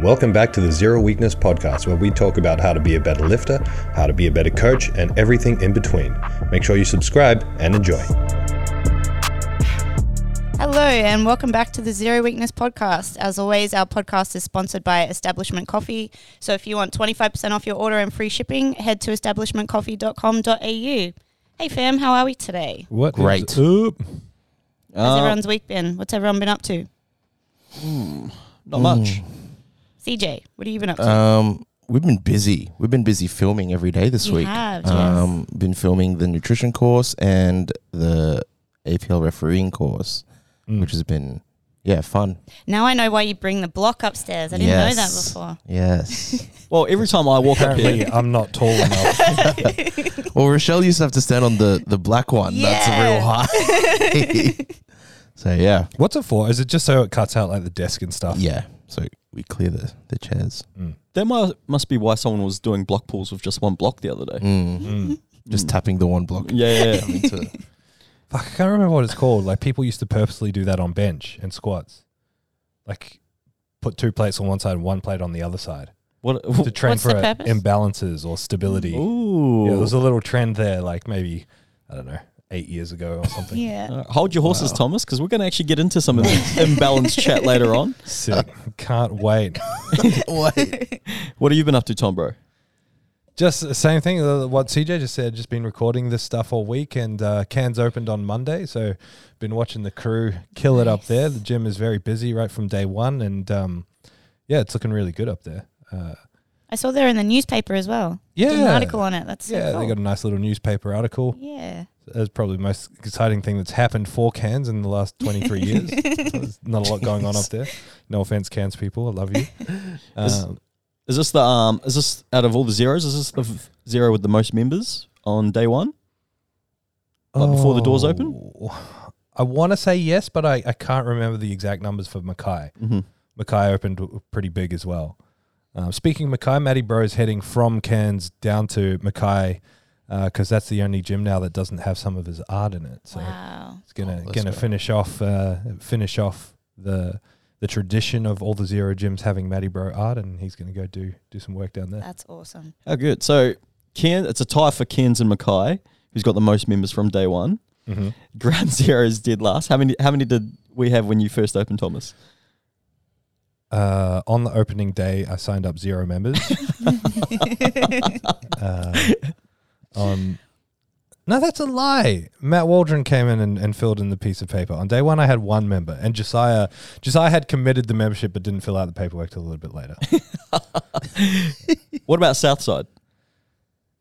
Welcome back to the Zero Weakness Podcast, where we talk about how to be a better lifter, how to be a better coach, and everything in between. Make sure you subscribe and enjoy. Hello, and welcome back to the Zero Weakness Podcast. As always, our podcast is sponsored by Establishment Coffee. So if you want 25% off your order and free shipping, head to establishmentcoffee.com.au. Hey, fam, how are we today? What? Great. is up? How's Uh, everyone's week been? What's everyone been up to? not much. CJ, what have you been up to? Um, we've been busy. We've been busy filming every day this You week. have, yes. Um, been filming the nutrition course and the APL refereeing course, Mm. which has been yeah fun. now I know why you bring the block upstairs. I didn't know that Yes. before. Yes. Well, every time I walk up Apparently, here, I'm not tall enough. well, Rochelle used to have to stand on the the black one. That's real high. so yeah, What's it for? Is it just so it cuts out like the desk and stuff? yeah. So we clear the the chairs. that must, must be why someone was doing block pulls with just one block the other day. Mm. Mm. Just tapping the one block. Yeah, yeah, yeah. Coming to- Fuck, I can't remember what it's called. Like people used to purposely do that on bench and squats, like put two plates on one side and one plate on the other side What? to train for the uh, imbalances or stability. Ooh. Yeah, there was a little trend there, like maybe I don't know, eight years ago or something. Yeah. Uh, hold your horses, Wow. Thomas, because we're going to actually get into some of this imbalanced chat later on. Sick. Can't wait. Wait. What have you been up to, Tom, bro? Just the same thing. uh, What CJ just said. Just been recording this stuff all week, and uh, Cairns opened on Monday. So, been watching the crew kill it up there. The gym is very busy right from day one, and um, yeah, it's looking really good up there. Uh, I saw they're in the newspaper as well. Did an Yeah. article on it. That's so yeah, cool. they got a nice little newspaper article. yeah. That's probably the most exciting thing that's happened for Cairns in the last twenty three years. There's not a lot going on up there. No offense, Cairns people. I love you. Is- Um, Is this the um? Is this out of all the zeros? Is this the f- zero with the most members on day one? Like before the doors open? Oh, I want to say yes, but I, I can't remember the exact numbers for Mackay. Mm-hmm. Mackay opened pretty big as well. Um, speaking of Mackay, Matty Bro is heading from Cairns down to Mackay because that's the only gym now that doesn't have some of his art in it. So Wow. it's gonna Oh, gonna go. finish off uh, finish off the the tradition of all the zero gyms having Matty Bro art, and he's gonna go do do some work down there. That's awesome. Oh, good. So, Ken, it's a tie for Cairns and Mackay, who's got the most members from day one. Mm-hmm. Ground Zeroes did last. How many? How many did we have when you first opened, Thomas? Uh, on the opening day, I signed up zero members. uh, on no, that's a lie. Matt Waldron came in and, and filled in the piece of paper. On day one, I had one member, and Josiah Josiah had committed the membership but didn't fill out the paperwork till a little bit later. What about Southside?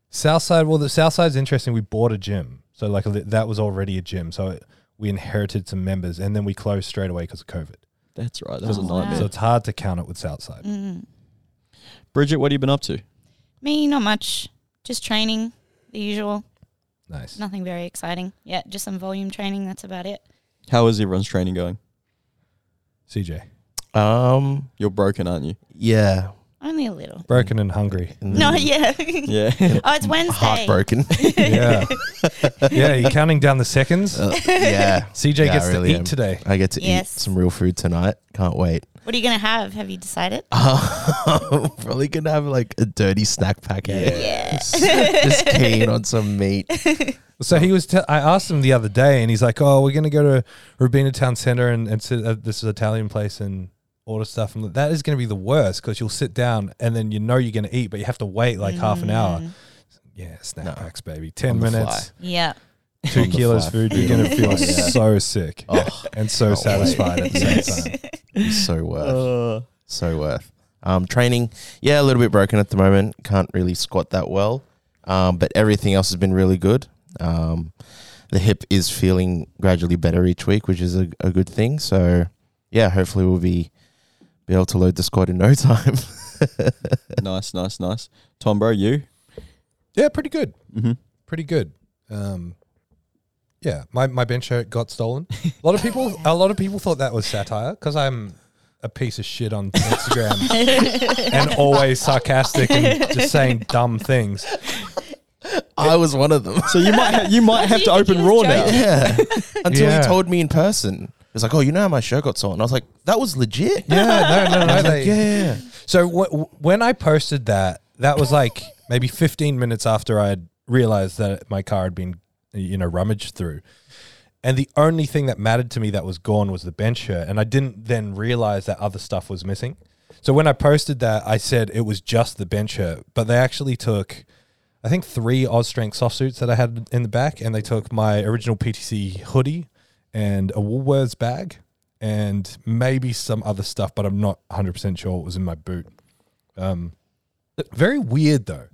Southside, well, the Southside's interesting. We bought a gym, so like a that was already a gym. So it, we inherited some members, and then we closed straight away because of COVID. That's right. That was a Oh, nightmare. So it's hard to count it with Southside. Mm. Bridget, what have you been up to? Me, not much. Just training, the usual. Nice. Nothing very exciting. Yeah, just some volume training. That's about it. How is everyone's training going? CJ, Um. You're broken, aren't you? Yeah. Only a little. broken and hungry. No, yeah. Yeah. oh, it's Wednesday. Heartbroken. yeah, yeah. You're counting down the seconds. Uh, yeah. CJ Yeah, gets I really to eat am. today. I get to Yes. eat some real food tonight. Can't wait. What are you gonna have? Have you decided? Probably gonna have like a dirty snack packet. Yeah. Just keen on some meat. So he was. Te- I asked him the other day, and he's like, "Oh, we're gonna go to Robina Town Center and, and sit at this Italian place and order stuff." And that is gonna be the worst because you'll sit down and then you know you're gonna eat, but you have to wait like half an hour. Mm. Yeah, snack No. packs, baby. Ten On the minutes, Yeah. Two kilos fly food. food. You're gonna feel Yeah. so sick Oh, and so satisfied wait. at the same time. it's so worth. Uh, So worth. Um, training, yeah, a little bit broken at the moment. Can't really squat that well. Um, but everything else has been really good. Um, the hip is feeling gradually better each week, which is a, a good thing. So, yeah, hopefully we'll be be able to load the squad in no time. nice, nice, nice. Tom, bro, you? Yeah, pretty good. Mm-hmm. pretty good. Um, yeah, my, my bench shirt got stolen. A lot of people, a lot of people thought that was satire because I'm a piece of shit on Instagram and always sarcastic and just saying dumb things. I was one of them. So you might ha- you might have to You think open Raw was now. Yeah. Until Yeah. he told me in person. He was like, "Oh, you know how my shirt got stolen?" I was like, "That was legit." Yeah, no, no, no. They, like, yeah, yeah, yeah. So w- when I posted that, that was like maybe 15 minutes after I had realized that my car had been, you know, rummaged through. And the only thing that mattered to me that was gone was the bench shirt. And I didn't then realize that other stuff was missing. So when I posted that, I said it was just the bench shirt, but they actually took, I think, three Oz Strength soft suits that I had in the back, and they took my original PTC hoodie and a Woolworths bag and maybe some other stuff, but I'm not 100% sure what was in my boot. Um, very weird though.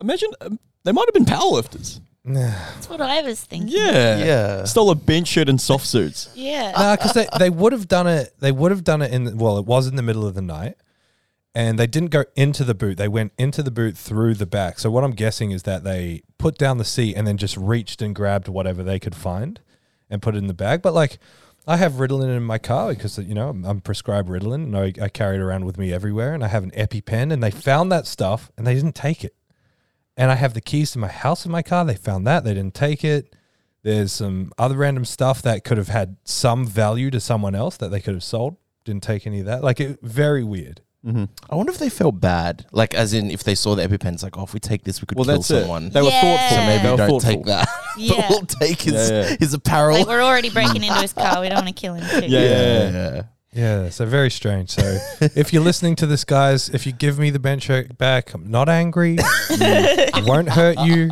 Imagine um, they might have been powerlifters. That's what I was thinking. Yeah. Yeah. Stole a bench shirt and soft suits. Yeah. No, because they, they would have done it. They would have done it in. The, well, it was in the middle of the night, and they didn't go into the boot. They went into the boot through the back. So what I'm guessing is that they put down the seat and then just reached and grabbed whatever they could find, and put it in the bag. But like, I have Ritalin in my car because you know I'm, I'm prescribed Ritalin, and I, I carry it around with me everywhere. And I have an EpiPen, and they found that stuff, and they didn't take it. And I have the keys to my house in my car. They found that they didn't take it. There's some other random stuff that could have had some value to someone else that they could have sold. Didn't take any of that. Like it, very weird. Mm-hmm. I wonder if they felt bad. Like, as in, if they saw the EpiPens, like, oh, if we take this, we could Well, kill that's someone. it. They were Yeah. thoughtful. So maybe they don't thoughtful. take that. Yeah. but we'll take his, Yeah, yeah. his apparel. Like we're already breaking into his car. We don't want to kill him too. Yeah, yeah, yeah. Yeah, so very strange. So if you're listening to this, guys, if you give me the bench shirt back, I'm not angry. it won't hurt you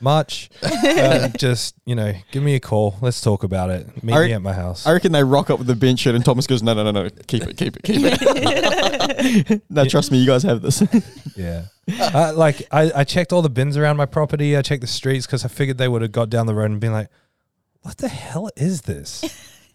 much. Uh, just you know, give me a call. Let's talk about it. Meet I me at my house. I reckon they rock up with the bench shirt and Thomas goes, no, no, no, no, keep it, keep it, keep it. no, trust me, you guys have this. Yeah. Uh, like I, I checked all the bins around my property. I checked the streets because I figured they would have got down the road and been like, "What the hell is this?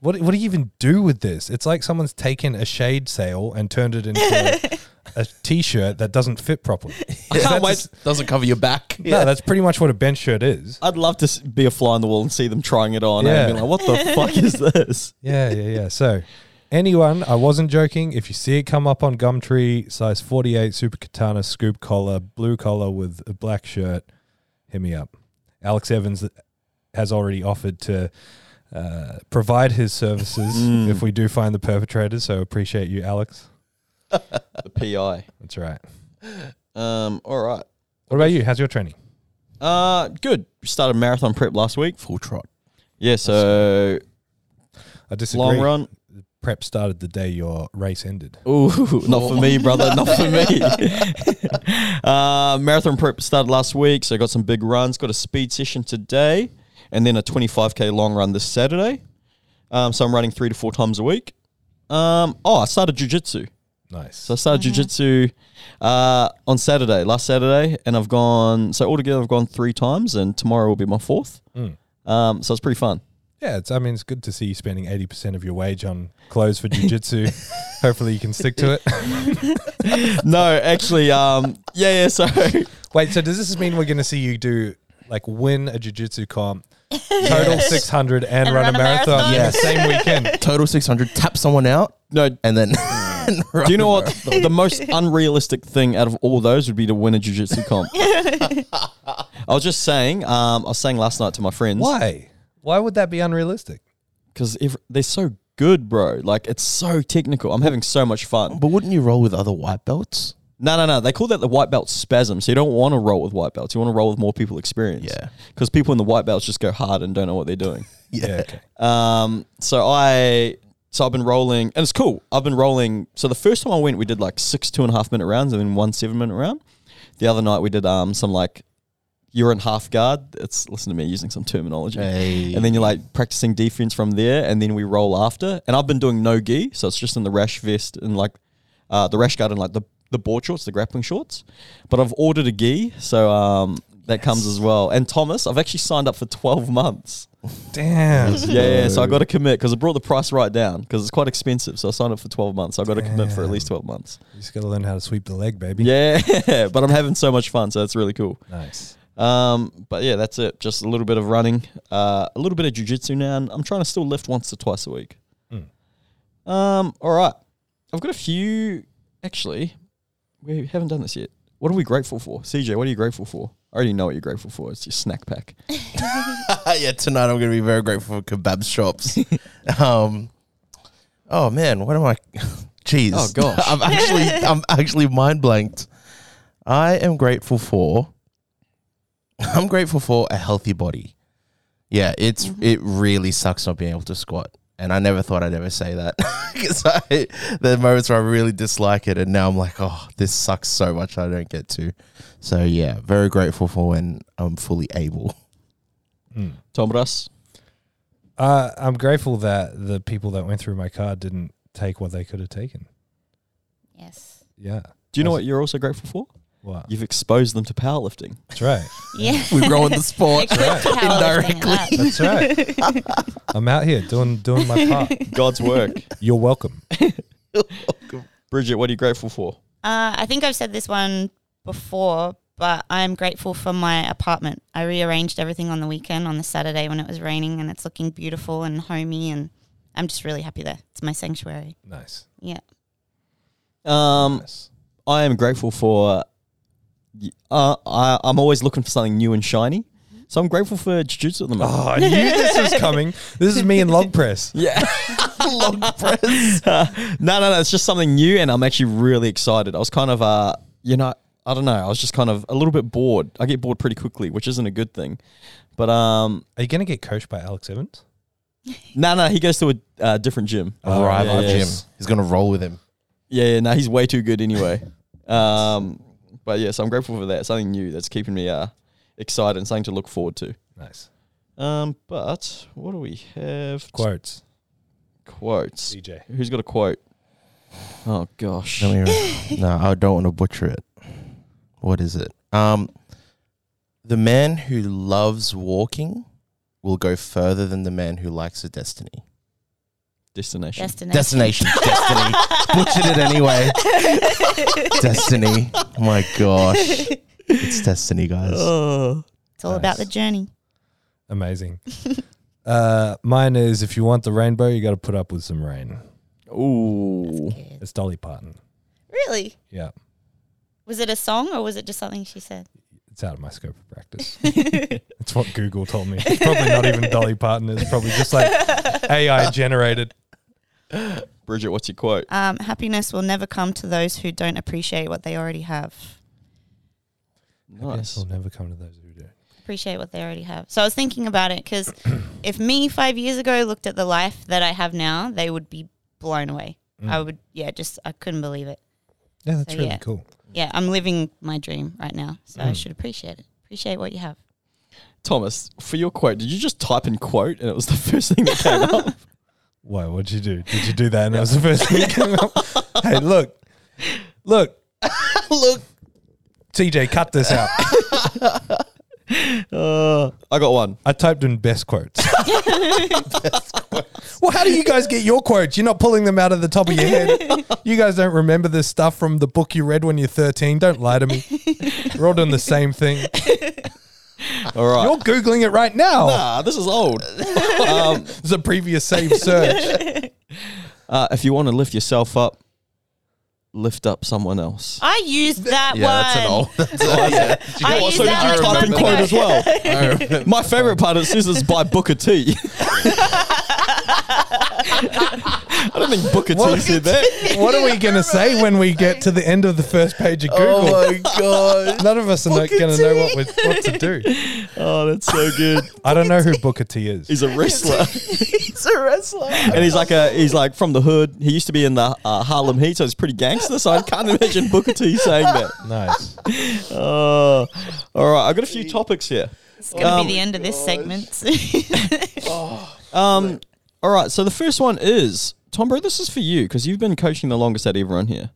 What what do you even do with this?" It's like someone's taken a shade sail and turned it into a, a t-shirt that doesn't fit properly. I can't wait. Doesn't cover your back. No, that's pretty much what a bench shirt is. I'd love to s- be a fly on the wall and see them trying it on Yeah. and be like, what the fuck is this? Yeah, yeah, yeah. So, anyone, I wasn't joking. If you see it come up on Gumtree, size 48, Super Katana, scoop collar, blue collar with a black shirt, hit me up. Alex Evans has already offered to uh, provide his services Mm. if we do find the perpetrators. So, appreciate you, Alex. The PI. That's right. Um, all right. What about you? How's your training? Uh, good. Started marathon prep last week. Full trot. Yeah, so I disagree. long run. Prep started the day your race ended. Ooh, not for me, brother. Not for me. uh, marathon prep started last week, so got some big runs. Got a speed session today, and then a 25k long run this Saturday. Um, so I'm running three to four times a week. Um, oh, I started jujitsu. Nice. So I started jujitsu uh, on Saturday, last Saturday, and I've gone. So altogether, I've gone three times, and tomorrow will be my fourth. Mm. Um, so it's pretty fun. Yeah, it's. I mean, it's good to see you spending eighty percent of your wage on clothes for jujitsu. Hopefully, you can stick to it. no, actually, um, yeah, yeah. So Wait, so does this mean we're going to see you do like win a jujitsu comp, total six hundred, and, And run, a marathon, marathon. in the same weekend? Total 600. Tap someone out no, and then. Do you know what the, the most unrealistic thing out of all those would be to win a jiu-jitsu comp? I was just saying. Um, I was saying last night to my friends Why? Why would that be unrealistic? because if they're so good, bro. Like it's so technical. I'm having so much fun. But wouldn't you roll with other white belts? No, no, no. They call that the white belt spasm. So you don't want to roll with white belts. You want to roll with more people experience. Yeah. Because people in the white belts just go hard and don't know what they're doing. Yeah. Okay. Um, so I, so I've been rolling, and it's cool. I've been rolling. So the first time I went, we did like six two and a half minute rounds, and then one seven minute round. The other night we did um some like you're in half guard. It's listen to me using some terminology. Hey. And then you're like practicing defense from there, and then we roll after. And I've been doing no gi, so it's just in the rash vest and like uh, the rash guard and like the the board shorts, the grappling shorts. But I've ordered a gi, so um that comes as well. And Thomas, I've actually signed up for 12 months. Damn. Yeah, yeah. So I got to commit because I brought the price right down because it's quite expensive. So I signed up for 12 months. So I got to commit for at least 12 months. You just got to learn how to sweep the leg, baby. Yeah, but I'm having so much fun. So that's really cool. Nice. Um, but yeah, that's it. Just a little bit of running, uh, a little bit of jujitsu now. And I'm trying to still lift once or twice a week. Mm. Um, all right. I've got a few. Actually, we haven't done this yet. What are we grateful for? CJ, what are you grateful for? I already know what you're grateful for. It's your snack pack. yeah, tonight I'm going to be very grateful for kebab shops. um, oh man, what am I? Jeez. Oh, gosh. I'm actually I'm actually mind blanked. I am grateful for I'm grateful for a healthy body. Yeah, it's it really sucks not being able to squat. And I never thought I'd ever say that. Because I the moments where I really dislike it and now I'm like, oh, this sucks so much I don't get to. So yeah, very grateful for when I'm fully able. Tom Russ. Uh, I'm grateful that the people that went through my car didn't take what they could have taken. Yes. Yeah. Do you know what you're also grateful for? What? You've exposed them to powerlifting. That's right. Yeah. We're growing the sport. Powerlifting at that. That's right. I'm out here doing doing my part. God's work. You're welcome. Bridget, what are you grateful for? Uh, I think I've said this one before, but I'm grateful for my apartment. I rearranged everything on the weekend on the Saturday when it was raining, and it's looking beautiful and homey, and I'm just really happy there. It's my sanctuary. Nice. Yeah. Um, nice. I am grateful for. Uh, I, I'm always looking for something new and shiny, so I'm grateful for jiu-jitsu at the moment. Oh, I knew this was coming. This is me in log press. Yeah. Log press. no, no, no. It's just something new, and I'm actually really excited. I was kind of, uh, you know, I don't know. I was just kind of a little bit bored. I get bored pretty quickly, which isn't a good thing. But um, Are you going to get coached by Alex Evans? no, no. He goes to a uh, different gym. Oh, Rival yeah, Jim. yes. He's gonna roll with him. Yeah, yeah. No, he's way too good anyway. um, but yeah, so I'm grateful for that. Something new that's keeping me uh excited and something to look forward to. Nice. Um, but what do we have? Quotes. Quotes. CJ. Who's got a quote? Oh gosh. Let me- no, I don't want to butcher it. What is it? Um, the man who loves walking will go further than the man who likes a destiny. Destination. Destination. Destination, destiny. Butchered it anyway. destiny. Oh my gosh, it's destiny, guys. Oh. It's all about the Nice. journey. Amazing. uh, mine is if you want the rainbow, you got to put up with some rain. Ooh. Good. It's Dolly Parton. Really? Yeah. Was it a song or was it just something she said? It's out of my scope of practice. it's what Google told me. It's probably not even Dolly Parton. It's probably just like AI generated. Bridget, what's your quote? Um, happiness will never come to those who don't appreciate what they already have. Happiness Nice. will never come to those who do. Appreciate what they already have. So I was thinking about it because if me five years ago looked at the life that I have now, they would be blown away. I would, yeah, just I couldn't believe it. Yeah, that's So, really yeah. cool. Yeah, I'm living my dream right now, so I Mm. should appreciate it. Appreciate what you have. Thomas, for your quote, did you just type in quote and it was the first thing that came up? Why? What'd you do? Did you do that? And that was the first thing that came up. Hey, look, look, Look, TJ, cut this out. Uh, I got one. I typed in best quotes. well, how do you guys get your quotes? You're not pulling them out of the top of your head. You guys don't remember this stuff from the book you read when you're 13. Don't lie to me. We're all doing the same thing. All right. You're Googling it right now. Ah, this is old. um, It's a previous saved search. uh, if you want to lift yourself up, lift up someone else. I used that yeah, one. that's an old. That's an old I Oh, used so did that you one type in months quote as well? My favorite part is this is by Booker T. I don't think Booker T What? said that. what are we going to say when we get to the end of the first page of Google? Oh my god. None of us are going to know what, we what to do. Oh, that's so good. I don't know who Booker T is. He's a wrestler, He's a wrestler. and he's like a he's like from the hood. He used to be in the uh, Harlem Heat, so he's pretty gangster. So I can't imagine Booker T saying that. Nice. Uh, all right, I've got a few topics here. It's going to Um, be the end of this segment. Um, all right, so the first one is Tom Bro. This is for you because you've been coaching the longest out of everyone here.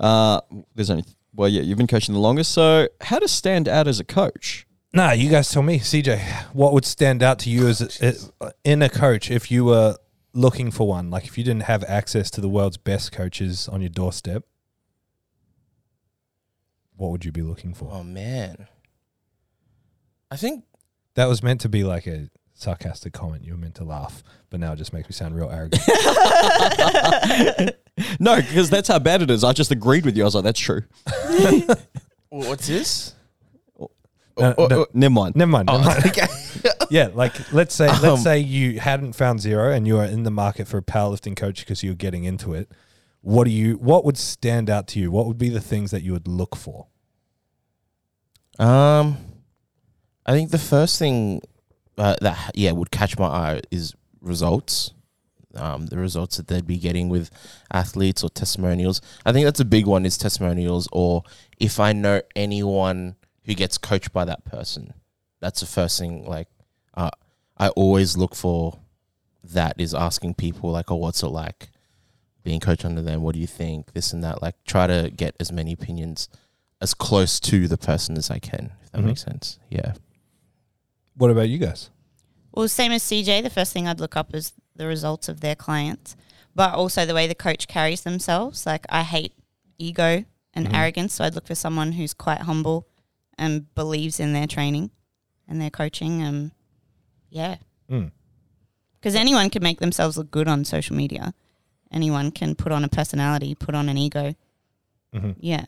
Uh, there's only well, yeah, you've been coaching the longest. So how to stand out as a coach? Nah, you guys tell me, CJ, what would stand out to you as a, in a coach if you were looking for one? Like if you didn't have access to the world's best coaches on your doorstep, what would you be looking for? Oh man. I think That was meant to be like a sarcastic comment. You were meant to laugh, but now it just makes me sound real arrogant. No, because that's how bad it is. I just agreed with you. I was like, that's true. what's this? No, Oh, no, Never mind. never mind. Never mind. okay. Yeah, like let's say Um, let's say you hadn't found zero and you are in the market for a powerlifting coach because you're getting into it. what do you what would stand out to you? What would be the things that you would look for? Um, I think the first thing uh, that yeah would catch my eye is results. Um, the results that they'd be getting with athletes or testimonials. I think that's a big one is testimonials, or if I know anyone who gets coached by that person. That's the first thing. Like, uh, I always look for that is asking people like, oh, what's it like being coached under them? What do you think? This and that. Like, try to get as many opinions as close to the person as I can. If that Mhm. makes sense. Yeah. What about you guys? Well, same as CJ, the first thing I'd look up is the results of their clients, but also the way the coach carries themselves. Like, I hate ego and Mhm. arrogance, so I'd look for someone who's quite humble and believes in their training and their coaching. And yeah, Mm. because anyone can make themselves look good on social media. Anyone can put on a personality, put on an ego. Mm-hmm. Yeah.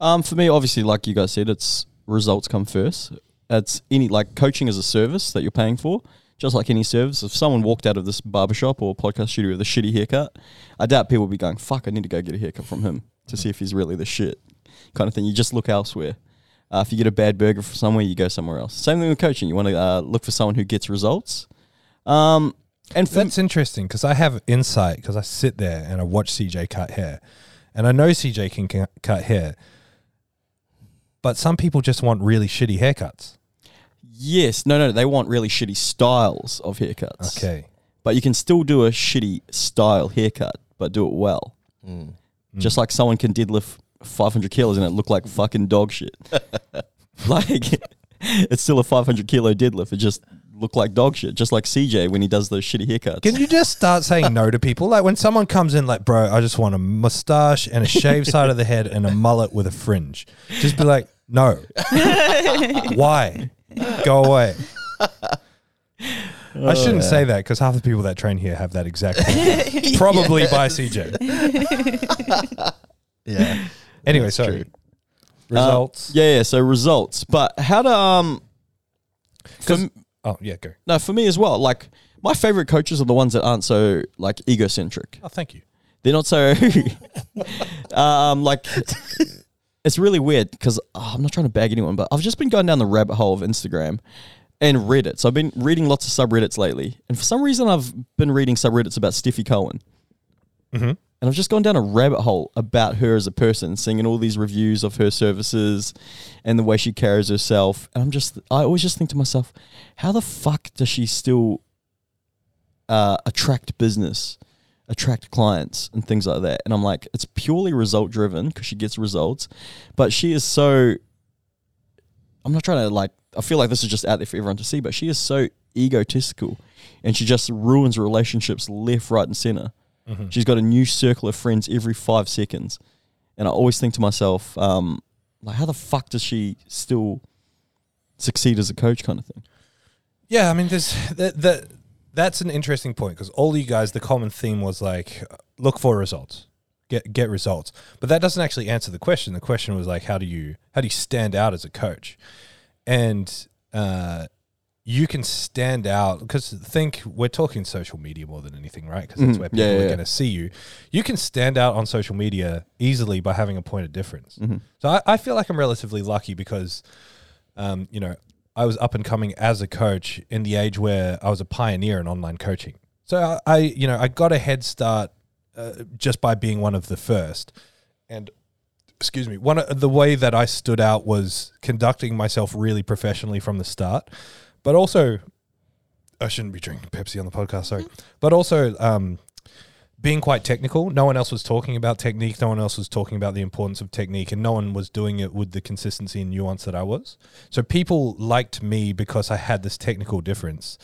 Um, for me, obviously, like you guys said, it's results come first. It's any like coaching as a service that you're paying for, just like any service. If someone walked out of this barbershop or podcast studio with a shitty haircut, I doubt people would be going, "Fuck, I need to go get a haircut from him to see if he's really the shit." Kind of thing. You just look elsewhere. Uh, if you get a bad burger from somewhere, you go somewhere else. Same thing with coaching. You want to uh, look for someone who gets results. Um, and That's interesting because I have insight because I sit there and I watch CJ cut hair, and I know CJ can cu- cut hair, but some people just want really shitty haircuts. Yes, no, no, they want really shitty styles of haircuts. Okay, but you can still do a shitty style haircut, but do it well. Mm. Just like someone can deadlift 500 kilos and it look like fucking dog shit. like it's still a 500 kilo deadlift. It just look like dog shit. Just like CJ when he does those shitty haircuts. can you just start saying no to people? Like when someone comes in, like, bro, I just want a mustache and a shaved side of the head and a mullet with a fringe. Just be like, no. Why? Go away. I shouldn't say that because half the people that train here have that exact thing. Probably by CJ. Yeah. Anyway, That's sorry. true. Results. yeah, yeah. So results, but how to um. For, 'Cause- Oh, yeah, go. no, for me as well. Like my favorite coaches are the ones that aren't so like egocentric. Oh, thank you. They're not so um like it's really weird because I'm not trying to bag anyone, but I've just been going down the rabbit hole of Instagram and Reddit. So I've been reading lots of subreddits lately, and for some reason I've been reading subreddits about Stefi Cohen, Mhm. and I've just gone down a rabbit hole about her as a person, seeing all these reviews of her services and the way she carries herself, and I'm just I always just think to myself, how the fuck does she still uh, attract business? Attract clients and things like that. And I'm like, it's purely result driven because she gets results, but she is so. I'm not trying to like. I feel like this is just out there for everyone to see, but she is so egotistical, and she just ruins relationships left, right, and center. Mhm. She's got a new circle of friends every five seconds, and I always think to myself, um, like, how the fuck does she still succeed as a coach, kind of thing? Yeah, I mean, there's the, that that's an interesting point because all you guys, the common theme was like, look for results, get get results. But that doesn't actually answer the question. The question was like, how do you how do you stand out as a coach? And uh, you can stand out because think we're talking social media more than anything, right? Because that's Mhm. where people Yeah, yeah, are going to see you. You can stand out on social media easily by having a point of difference. Mm-hmm. So I, I feel like I'm relatively lucky because, um, you know, I was up and coming as a coach in the age where I was a pioneer in online coaching. So I, I you know, I got a head start uh, just by being one of the first. And excuse me, one of the way that I stood out was conducting myself really professionally from the start, but also I shouldn't be drinking Pepsi on the podcast, sorry. But also um, being quite technical. No one else was talking about technique. No one else was talking about the importance of technique, and no one was doing it with the consistency and nuance that I was. So people liked me because I had this technical difference,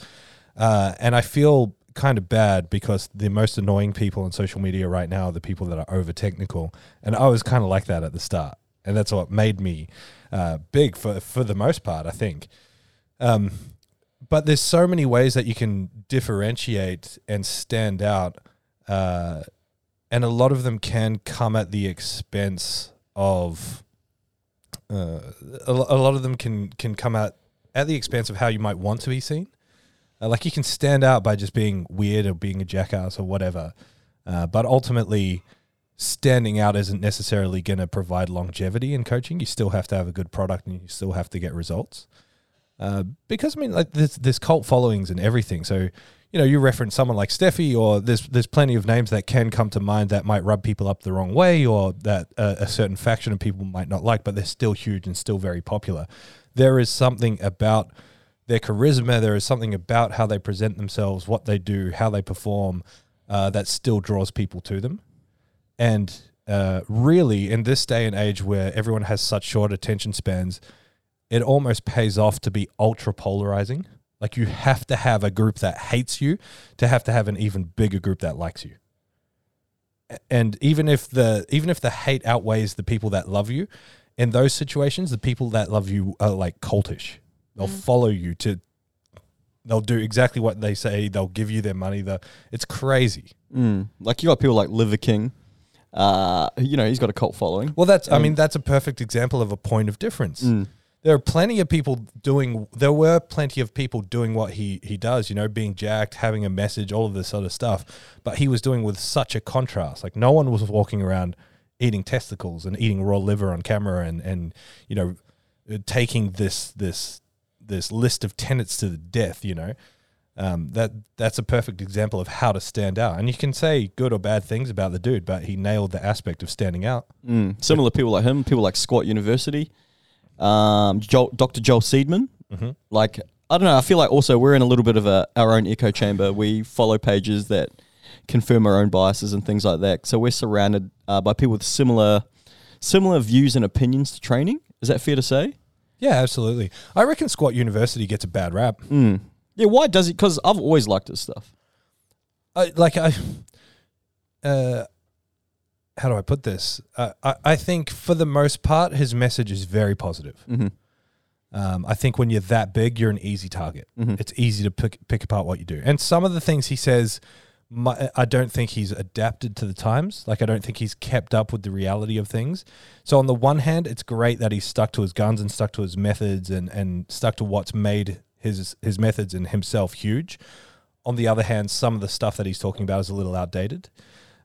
uh, and I feel kind of bad because the most annoying people on social media right now are the people that are over technical, and I was kind of like that at the start, and that's what made me uh, big for for the most part. I think. Um, but there's so many ways that you can differentiate and stand out uh, and a lot of them can come at the expense of uh, a, a lot of them can can come at at the expense of how you might want to be seen. Uh, like you can stand out by just being weird or being a jackass or whatever. Uh, but ultimately, standing out isn't necessarily going to provide longevity in coaching. You still have to have a good product and you still have to get results. Uh, because I mean, like there's, there's cult followings and everything. So, you know, you reference someone like Stefi, or there's there's plenty of names that can come to mind that might rub people up the wrong way, or that a certain faction of people might not like, but they're still huge and still very popular. There is something about their charisma. There is something about how they present themselves, what they do, how they perform, uh, that still draws people to them. And uh, really, in this day and age where everyone has such short attention spans, it almost pays off to be ultra polarizing. Like you have to have a group that hates you to have to have an even bigger group that likes you. And even if the even if the hate outweighs the people that love you, in those situations, the people that love you are like cultish. They'll follow you to. They'll do exactly what they say. They'll give you their money. The it's crazy. Mm. Like you got people like Liver King. Uh, you know, he's got a cult following. Well, that's. I mean, that's a perfect example of a point of difference. Mm. There are plenty of people doing there were plenty of people doing what he he does you know being jacked having a message all of this sort of stuff. But he was doing with such a contrast. Like no one was walking around eating testicles and eating raw liver on camera and and you know taking this this this list of tenets to the death you know. Um, that that's a perfect example of how to stand out. And you can say good or bad things about the dude but he nailed the aspect of standing out. Mm. Similar people like him, people like Squat University, um, Joel, Dr. Joel Seedman. mm-hmm. Like, I don't know. I feel like also we're in a little bit of a, our own echo chamber. We follow pages that confirm our own biases and things like that. So we're surrounded uh, by people with similar similar views and opinions to training. Is that fair to say? yeah absolutely i reckon squat university gets a bad rap Mm. Yeah. Why does it? Because I've always liked his stuff. I, like I, uh, how do I put this? Uh, I I think for the most part, his message is very positive. Mm-hmm. Um, I think when you're that big, you're an easy target. Mhm. It's easy to pick pick apart what you do. And some of the things he says, my, I don't think he's adapted to the times. Like I don't think he's kept up with the reality of things. So on the one hand, it's great that he's stuck to his guns and stuck to his methods and and stuck to what's made his his methods and himself huge. On the other hand, some of the stuff that he's talking about is a little outdated.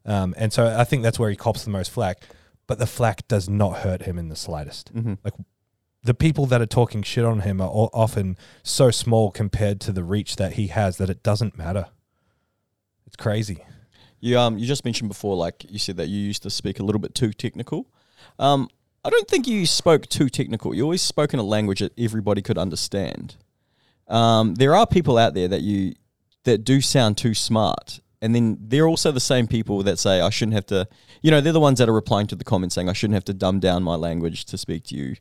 Um, and so I think that's where he cops the most flack. But the flack does not hurt him in the slightest Mm-hmm. the people that are talking shit on him are often so small compared to the reach that he has that it doesn't matter. It's crazy. You um you just mentioned before, like you said that you used to speak a little bit too technical. Um, I don't think you spoke too technical. You always spoke in a language that everybody could understand. Um, there are people out there that you that do sound too smart, and then they're also the same people that say I shouldn't have to. You know, they're the ones that are replying to the comments saying I shouldn't have to dumb down my language to speak to you,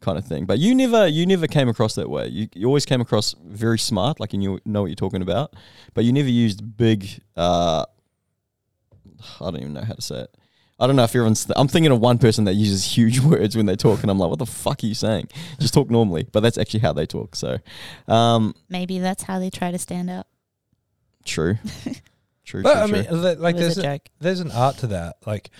kind of thing. But you never you never came across that way. You you always came across very smart, like you knew, know what you're talking about, but you never used big. Uh, I don't even know how to say it. I don't know if everyone's. I'm thinking of one person that uses huge words when they talk, and I'm like, "What the fuck are you saying?" Just talk normally, but that's actually how they talk. So, um, Maybe that's how they try to stand out. true, true, But true, I true. mean, like there's a a, there's an art to that. Like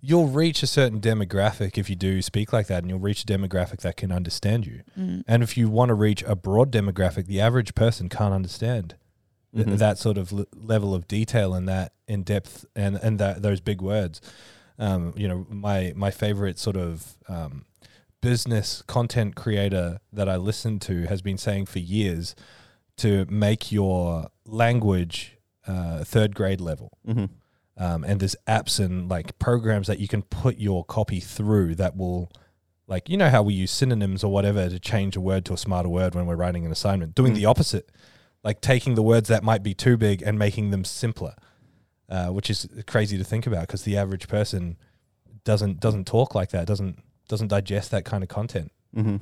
you'll reach a certain demographic if you do speak like that, and you'll reach a demographic that can understand you. Mm. And if you want to reach a broad demographic, the average person can't understand th- Mhm. that sort of l- level of detail and that in depth and and that those big words. Um, you know, my my favorite sort of um, business content creator that I listen to has been saying for years to make your language uh, third grade level. Mhm. Um, and there's apps and like programs that you can put your copy through that will like you know how we use synonyms or whatever to change a word to a smarter word when we're writing an assignment doing Mm. the opposite like taking the words that might be too big and making them simpler uh, which is crazy to think about because the average person doesn't doesn't talk like that doesn't doesn't digest that kind of content Mm-hmm.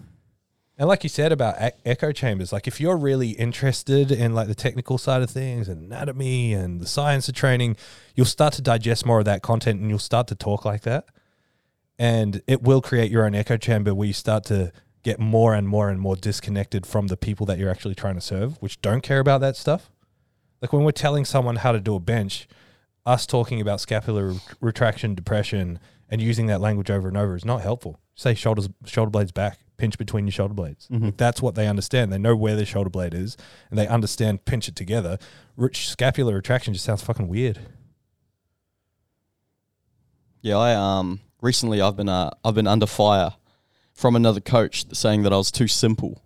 And like you said about echo chambers, like if you're really interested in like the technical side of things anatomy and the science of training, you'll start to digest more of that content and you'll start to talk like that. And it will create your own echo chamber where you start to get more and more and more disconnected from the people that you're actually trying to serve, which don't care about that stuff. Like when we're telling someone how to do a bench, us talking about scapular retraction, depression, and using that language over and over is not helpful. Say shoulders, shoulder blades back, pinch between your shoulder blades. Mhm. That's what they understand. They know where their shoulder blade is, and they understand pinch it together. Rich scapular retraction just sounds fucking weird. Yeah, I um recently I've been uh I've been under fire from another coach saying that I was too simple.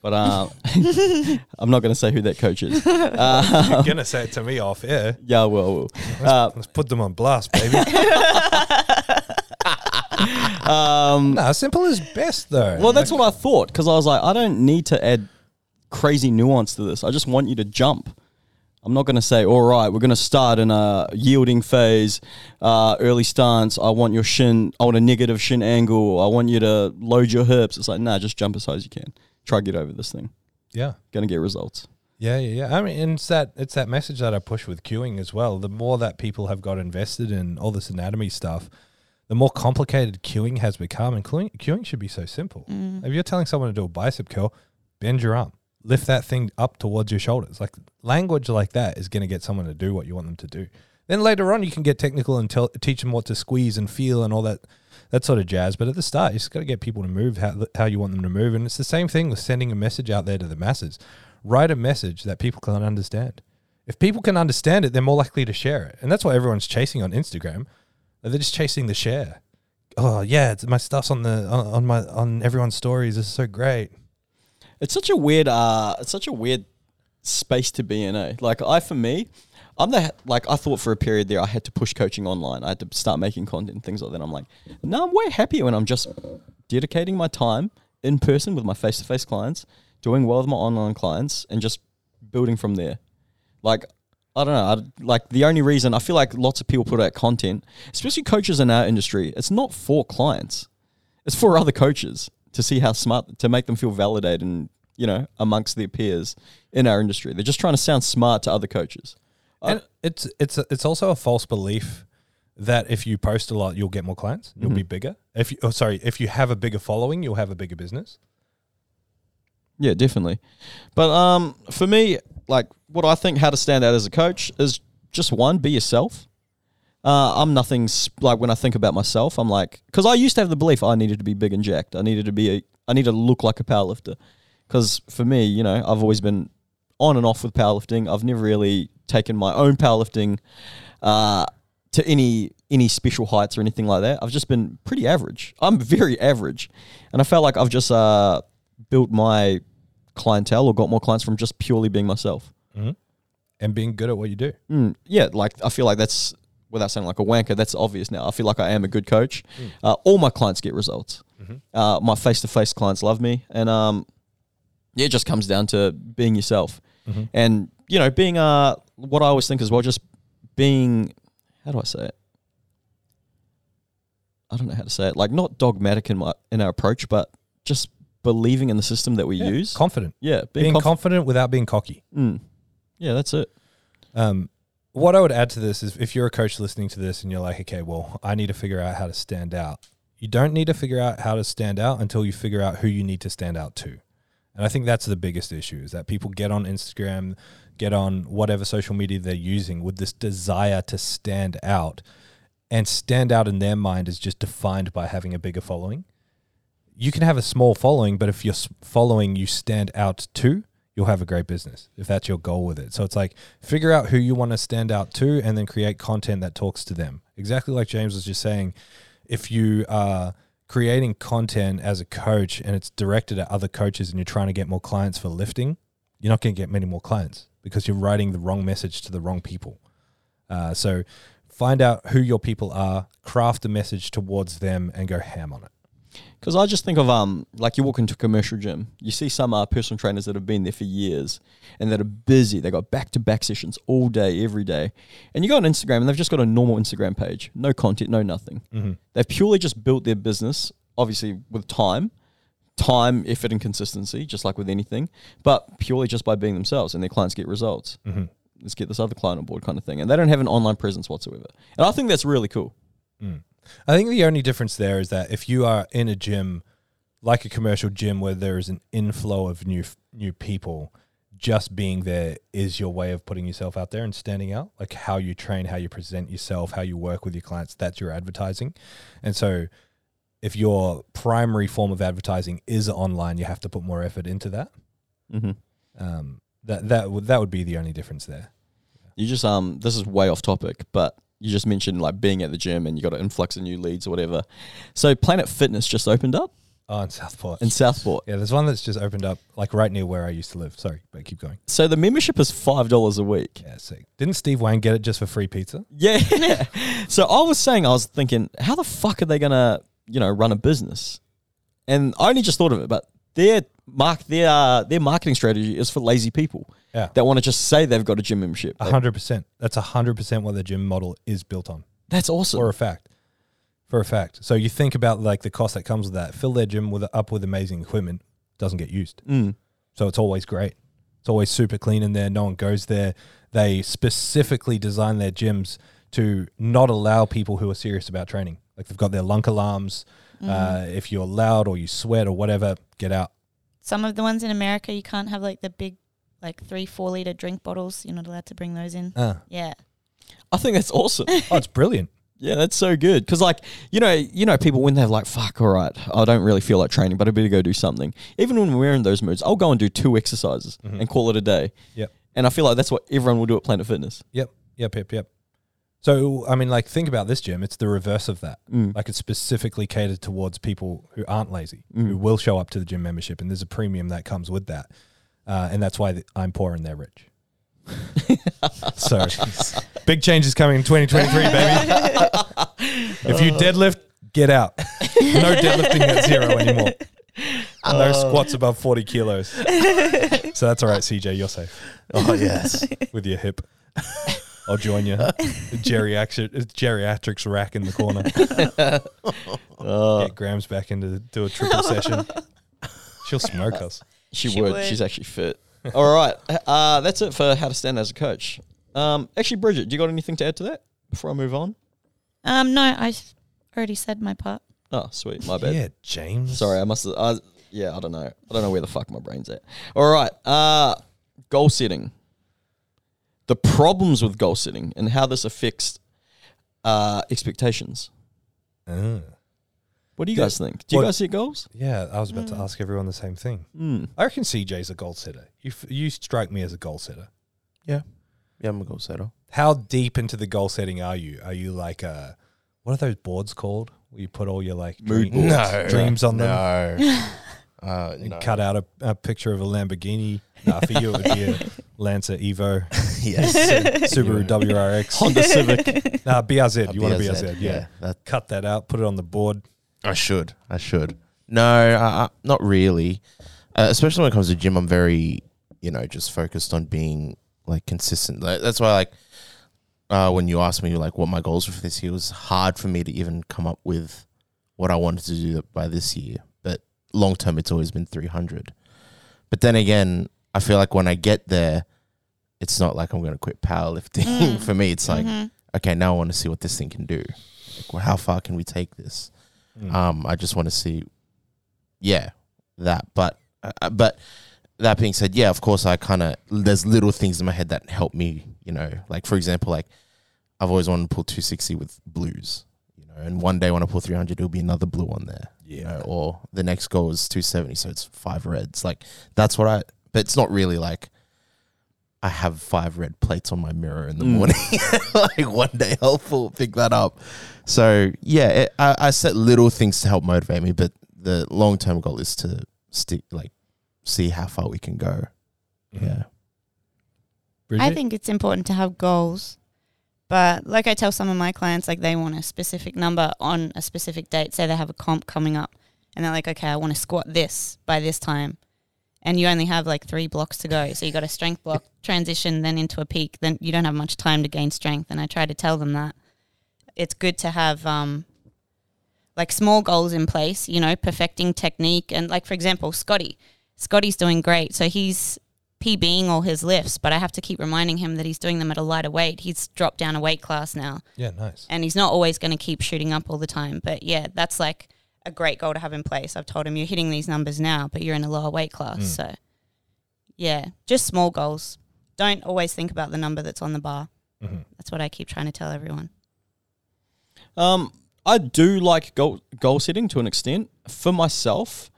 But uh, I'm not going to say who that coach is. Uh, You're gonna say it to me off air. yeah, well, uh, Let's put them on blast, baby. Um, nah, simple is best though. well, that's what I thought because I was like, I don't need to add crazy nuance to this. I just want you to jump. I'm not going to say, all right, we're going to start in a yielding phase, uh, early stance. I want your shin, I want a negative shin angle. I want you to load your hips. It's like, nah, just jump as high as you can. Try to get over this thing. yeah. Going to get results. Yeah, yeah, yeah. I mean, and it's that it's that message that I push with cueing as well. The more that people have got invested in all this anatomy stuff, the more complicated cueing has become. And cueing, cueing should be so simple. Mm. If you're telling someone to do a bicep curl, bend your arm, lift that thing up towards your shoulders. Like language like that is going to get someone to do what you want them to do. Then later on, you can get technical and tell, teach them what to squeeze and feel and all that that sort of jazz. But at the start, you just got to get people to move how, how you want them to move. And it's the same thing with sending a message out there to the masses. Write a message that people can understand. If people can understand it, they're more likely to share it. And that's what everyone's chasing on Instagram. They're just chasing the share. Oh yeah, my stuff's on the on, on my on everyone's stories. This is so great. It's such a weird, uh, it's such a weird space to be in. Eh? Like I, for me, I'm the like I thought for a period there I had to push coaching online. I had to start making content and things like that. I'm like, no, I'm way happier when I'm just dedicating my time in person with my face to face clients, doing well with my online clients, and just building from there. Like I don't know. I, like the only reason I feel like lots of people put out content, especially coaches in our industry, it's not for clients. It's for other coaches to see how smart to make them feel validated and you know amongst their peers in our industry. They're just trying to sound smart to other coaches. And it's it's it's also a false belief that if you post a lot, you'll get more clients. You'll be bigger. If you, oh, sorry, if you have a bigger following, you'll have a bigger business. Yeah, definitely. But um, for me, like what I think how to stand out as a coach is just one, be yourself. Uh, I'm nothing sp- like when I think about myself. I'm like, because I used to have the belief I needed to be big and jacked. I needed to be a, I need to look like a powerlifter. Because for me, you know, I've always been on and off with powerlifting. I've never really taken my own powerlifting uh, to any any special heights or anything like that. I've just been pretty average. I'm very average, and I felt like I've just uh, built my clientele or got more clients from just purely being myself. and being good at what you do. Mm, yeah, like I feel like that's without saying like a wanker. That's obvious now. I feel like I am a good coach. Uh, all my clients get results. Uh, my face to face clients love me, and um, yeah, it just comes down to being yourself, and you know, being uh, what I always think as well, just being how do I say it? I don't know how to say it. Like not dogmatic in my in our approach, but just believing in the system that we Yeah, use. confident, yeah, being, conf- confident without being cocky. Mm. Yeah, that's it. Um, what I would add to this is if you're a coach listening to this and you're like, okay, well, I need to figure out how to stand out. You don't need to figure out how to stand out until you figure out who you need to stand out to. And I think that's the biggest issue is that people get on Instagram, get on whatever social media they're using with this desire to stand out. And stand out in their mind is just defined by having a bigger following. You can have a small following, but if your following you stand out to, you'll have a great business if that's your goal with it. So it's like figure out who you want to stand out to and then create content that talks to them. Exactly like James was just saying, if you are creating content as a coach and it's directed at other coaches and you're trying to get more clients for lifting, you're not going to get many more clients because you're writing the wrong message to the wrong people. Uh, so find out who your people are, craft a message towards them, and go ham on it. Because I just think of um, like you walk into a commercial gym, you see some uh, personal trainers that have been there for years and that are busy. They got back to back sessions all day, every day, and you go on Instagram and they've just got a normal Instagram page, no content, no nothing. They've purely just built their business, obviously with time, time, effort, and consistency, just like with anything, but purely just by being themselves, and their clients get results. Let's get this other client on board, kind of thing, and they don't have an online presence whatsoever. And I think that's really cool. I think the only difference there is that if you are in a gym, like a commercial gym where there is an inflow of new new people, just being there is your way of putting yourself out there and standing out. Like how you train, how you present yourself, how you work with your clients, that's your advertising. And so if your primary form of advertising is online, you have to put more effort into that. Mm-hmm. Um, that that would that would be the only difference there. You just um this is way off topic, but you just mentioned like being at the gym and you got an influx of new leads or whatever. So Planet Fitness just opened up Oh, in Southport. in Southport. yeah, there's one that's just opened up, like right near where I used to live. Sorry, but keep going. So the membership is five dollars a week. Yeah, sick. Didn't Steve Wayne get it just for free pizza? Yeah. so I was saying, I was thinking, how the fuck are they gonna, you know, run a business? And I only just thought of it, but their mark, their uh, their marketing strategy is for lazy people Yeah. that want to just say they've got a gym membership. A hundred percent. That's a hundred percent what the gym model is built on. That's awesome. For a fact. For a fact. So you think about like the cost that comes with that. Fill their gym with up with amazing equipment, doesn't get used. Mm. So it's always great. It's always super clean in there. No one goes there. They specifically design their gyms to not allow people who are serious about training. Like they've got their lunk alarms. Uh, if you're loud or you sweat or whatever, get out. Some of the ones in America, you can't have like the big, like three, four liter drink bottles. You're not allowed to bring those in. Uh, Yeah. I think that's awesome. oh, it's brilliant. yeah, that's so good. Because like you know, you know, people when they're like, "Fuck, all right, I don't really feel like training, but I better go do something." Even when we're in those moods, I'll go and do two exercises and call it a day. Yep. And I feel like that's what everyone will do at Planet Fitness. Yep. Yep. Yep. Yep. So, I mean, like, think about this gym. It's the reverse of that. Mm. Like, it's specifically catered towards people who aren't lazy, Mm. who will show up to the gym membership, and there's a premium that comes with that. Uh, and that's why th- I'm poor and they're rich. so, big changes coming in 2023, baby. if you deadlift, get out. No deadlifting at zero anymore. No squats above 40 kilos. So that's all right, CJ. You're safe Oh yes. with your hip. I'll join you. The geriatric, geriatrics rack in the corner. Uh, Get Grams back into do a triple session. She'll smoke us. she, She would. would. She's actually fit. all right. Uh, that's it for how to stand as a coach. Um, actually, Bridget, do you got anything to add to that before I move on? Um, no, I s- already said my part. Oh, sweet. My bad. Yeah, James. Sorry, I must have. I, yeah, I don't know. I don't know where the fuck my brain's at. All right. Uh, goal setting. The problems with goal setting and how this affects uh, expectations. Uh, What do you Yeah, guys think? Do you what- guys set goals? yeah, I was about to ask everyone the same thing. Mm. I reckon CJ's a goal setter. You f- you strike me as a goal setter. Yeah, Yeah, I'm a goal setter. How deep into the goal setting are you? Are you like uh what are those boards called? Where you put all your like Mood dream- boards. dreams on them No. uh, and no. cut out a, a picture of a Lamborghini. Nah, for you it would be a Lancer Evo, yes. Subaru WRX. Honda Civic. Nah, BRZ. You want a BRZ? Yeah. that Cut that out. Put it on the board. I should. I should. No, uh, uh, not really. Uh, especially when it comes to gym, I'm very, you know, just focused on being like consistent. Like, that's why, like, uh, when you asked me like what my goals were for this year, it was hard for me to even come up with what I wanted to do by this year. But long term, it's always been 300. But then again, I feel like when I get there, it's not like I'm going to quit powerlifting. Mm. for me, it's like, Mhm. okay, now I want to see what this thing can do. Like, well, how far can we take this? Mm. Um, I just want to see, yeah, that. But uh, but that being said, yeah, of course, I kind of there's little things in my head that help me. You know, like for example, like I've always wanted to pull 260 with blues. You know, and one day when I pull 300, it'll be another blue on there. You know, or the next goal is 270, so it's five reds. Like that's what I. But it's not really like. I have five red plates on my mirror in the Mm. morning. like one day I'll pull, pick that up. So yeah, it, I, I set little things to help motivate me, but the long term goal is to stick, like, see how far we can go. Mhm. Yeah. Bridget? I think it's important to have goals. But like I tell some of my clients, like they want a specific number on a specific date. Say they have a comp coming up and they're like, okay, I want to squat this by this time. And you only have like three blocks to go. So you got a strength block, transition, then into a peak. Then you don't have much time to gain strength. And I try to tell them that it's good to have um, like small goals in place, you know, perfecting technique. And like, for example, Scotty. Scotty's doing great. So he's PBing all his lifts, but I have to keep reminding him that he's doing them at a lighter weight. He's dropped down a weight class now, Yeah, nice. and he's not always going to keep shooting up all the time. But yeah, that's like a great goal to have in place. I've told him you're hitting these numbers now, but you're in a lower weight class. Mm. So yeah, just small goals. Don't always think about the number that's on the bar. Mhm. That's what I keep trying to tell everyone. Um, I do like goal goal setting to an extent. For myself,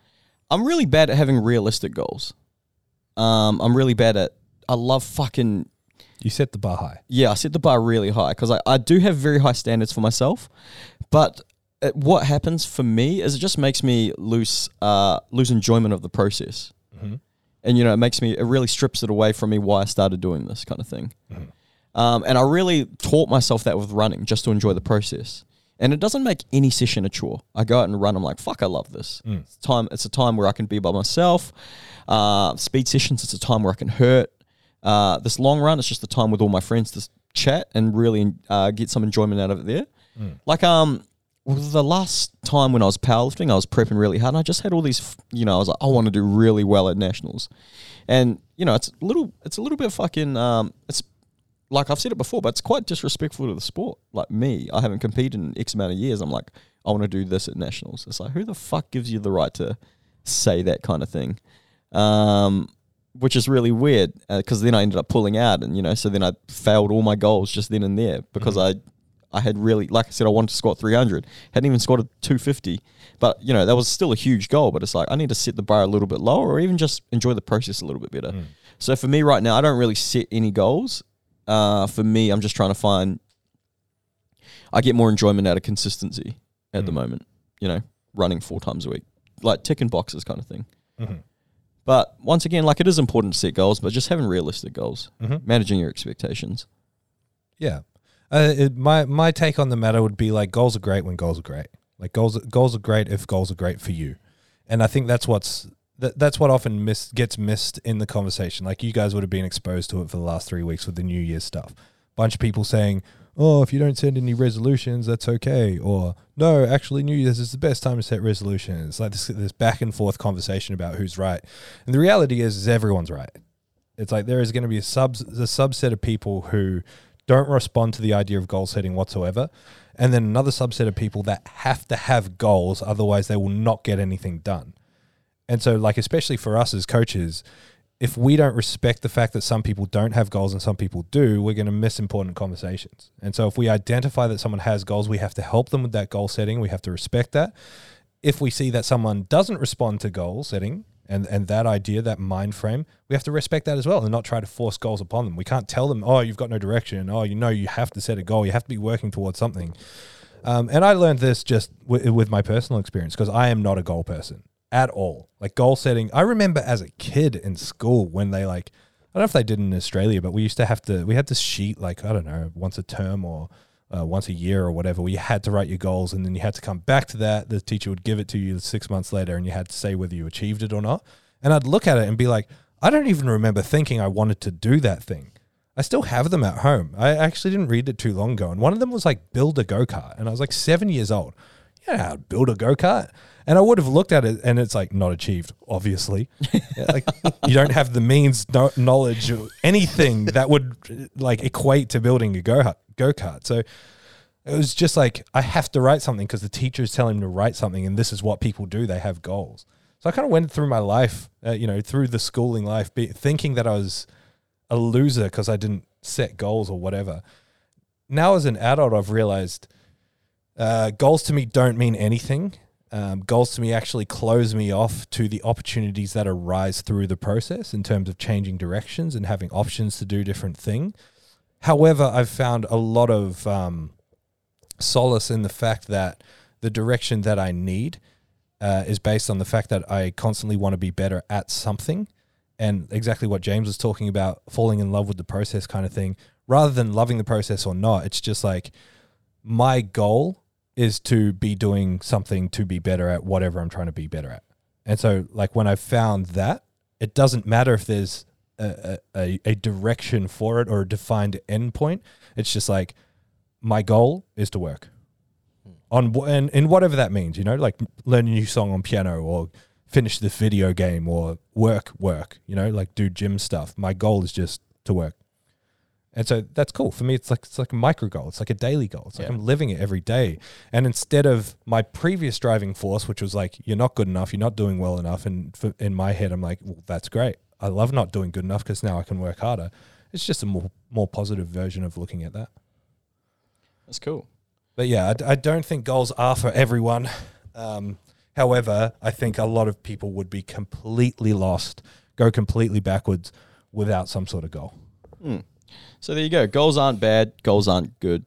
I'm really bad at having realistic goals. Um, I'm really bad at. I love fucking You set the bar high. yeah, I set the bar really high because I, I do have very high standards for myself, but uh, what happens for me is it just makes me lose uh, lose enjoyment of the process, Mhm. and you know it makes me it really strips it away from me why I started doing this kind of thing, um, and I really taught myself that with running just to enjoy the process. And it doesn't make any session a chore. I go out and run. I'm like, fuck, I love this. Mm. It's time. It's a time where I can be by myself. Uh, speed sessions. It's a time where I can hurt. Uh, this long run, it's just a time with all my friends to chat and really uh, get some enjoyment out of it there. Mm. Like um, well, the last time when I was powerlifting, I was prepping really hard, and I just had all these. You know, I was like, I want to do really well at nationals, and you know, it's a little, it's a little bit fucking. Um, it's like I've said it before, but it's quite disrespectful to the sport. Like me, I haven't competed in X amount of years. I'm like, I want to do this at nationals. It's like, who the fuck gives you the right to say that kind of thing? Um, which is really weird because then I ended up pulling out, and you know, so then I failed all my goals just then and there because I, I had really, like I said, I wanted to squat 300, hadn't even squatted 250, but you know, that was still a huge goal. But it's like I need to set the bar a little bit lower, or even just enjoy the process a little bit better. Mm. So for me right now, I don't really set any goals. Uh, for me, I'm just trying to find. I get more enjoyment out of consistency at the Mm. moment. You know, running four times a week, like ticking boxes kind of thing. Mhm. But once again, like it is important to set goals, but just having realistic goals, Mhm. managing your expectations. Yeah. Uh, it, my my take on the matter would be like goals are great when goals are great. Like goals goals are great if goals are great for you, and I think that's what's that, that's what often miss, gets missed in the conversation. Like you guys would have been exposed to it for the last three weeks with the New Year stuff. Bunch of people saying, "Oh, if you don't set any resolutions, that's okay," or "No, actually, New Year's is the best time to set resolutions." Like this this back and forth conversation about who's right, and the reality is, is everyone's right. It's like there is going to be a sub a subset of people who don't respond to the idea of goal setting whatsoever. And then another subset of people that have to have goals, otherwise they will not get anything done. And so, like, especially for us as coaches, if we don't respect the fact that some people don't have goals and some people do, we're going to miss important conversations. And so, if we identify that someone has goals, we have to help them with that goal setting. We have to respect that. If we see that someone doesn't respond to goal setting and, and that idea, that mind frame, we have to respect that as well and not try to force goals upon them. We can't tell them, oh, you've got no direction. Oh, you know, you have to set a goal. You have to be working towards something. Um, and I learned this just w- with my personal experience because I am not a goal person at all. Like goal setting, I remember as a kid in school when they like, I don't know if they did in Australia, but we used to have to, we had this sheet like, I don't know, once a term or uh, once a year or whatever, where you had to write your goals and then you had to come back to that. The teacher would give it to you six months later and you had to say whether you achieved it or not. And I'd look at it and be like, I don't even remember thinking I wanted to do that thing. I still have them at home. I actually didn't read it too long ago. And one of them was like build a go kart. And I was like seven years old. You know to build a go kart? And I would have looked at it and it's like not achieved, obviously. Like you don't have the means, no, knowledge, or anything that would like equate to building a go go kart. So it was just like I have to write something because the teacher is telling me to write something, and this is what people do. They have goals. So I kind of went through my life, uh, you know, through the schooling life, be, thinking that I was a loser because I didn't set goals or whatever. Now, as an adult, I've realized uh, goals to me don't mean anything. Um, goals to me actually close me off to the opportunities that arise through the process in terms of changing directions and having options to do different thing. However, I've found a lot of um, solace in the fact that the direction that I need uh, is based on the fact that I constantly want to be better at something. And exactly what James was talking about, falling in love with the process kind of thing, rather than loving the process or not. It's just like my goal is to be doing something to be better at whatever I'm trying to be better at. And so, like, when I found that, it doesn't matter if there's a, a, a direction for it or a defined endpoint. It's just like, my goal is to work hmm. on wh- and in whatever that means, you know, like learn a new song on piano or finish this video game or work, work, you know, like do gym stuff. My goal is just to work. And so that's cool. For me, it's like it's like a micro goal. It's like a daily goal. It's like Yeah. I'm living it every day. And instead of my previous driving force, which was like, you're not good enough, you're not doing well enough. And for, in my head, I'm like, well, that's great. I love not doing good enough because now I can work harder. It's just a more more positive version of looking at that. That's cool. But yeah, I, I don't think goals are for everyone. Um, however, I think a lot of people would be completely lost, go completely backwards without some sort of goal. Hmm. So there you go. Goals aren't bad. Goals aren't good.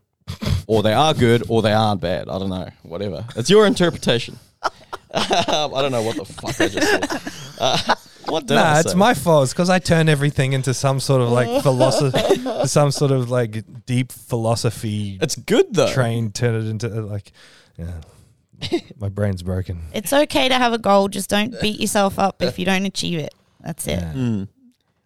or they are good or they aren't bad. I don't know. Whatever. It's your interpretation. I don't know what the fuck I just said. Uh, what did I Nah, it's my fault. It's because I turn everything into some sort of like philosophy, some sort of like deep philosophy It's good though. train. Turn it into uh, like, yeah. My brain's broken. It's okay to have a goal, just don't beat yourself up if you don't achieve it. That's it. Yeah. Mm.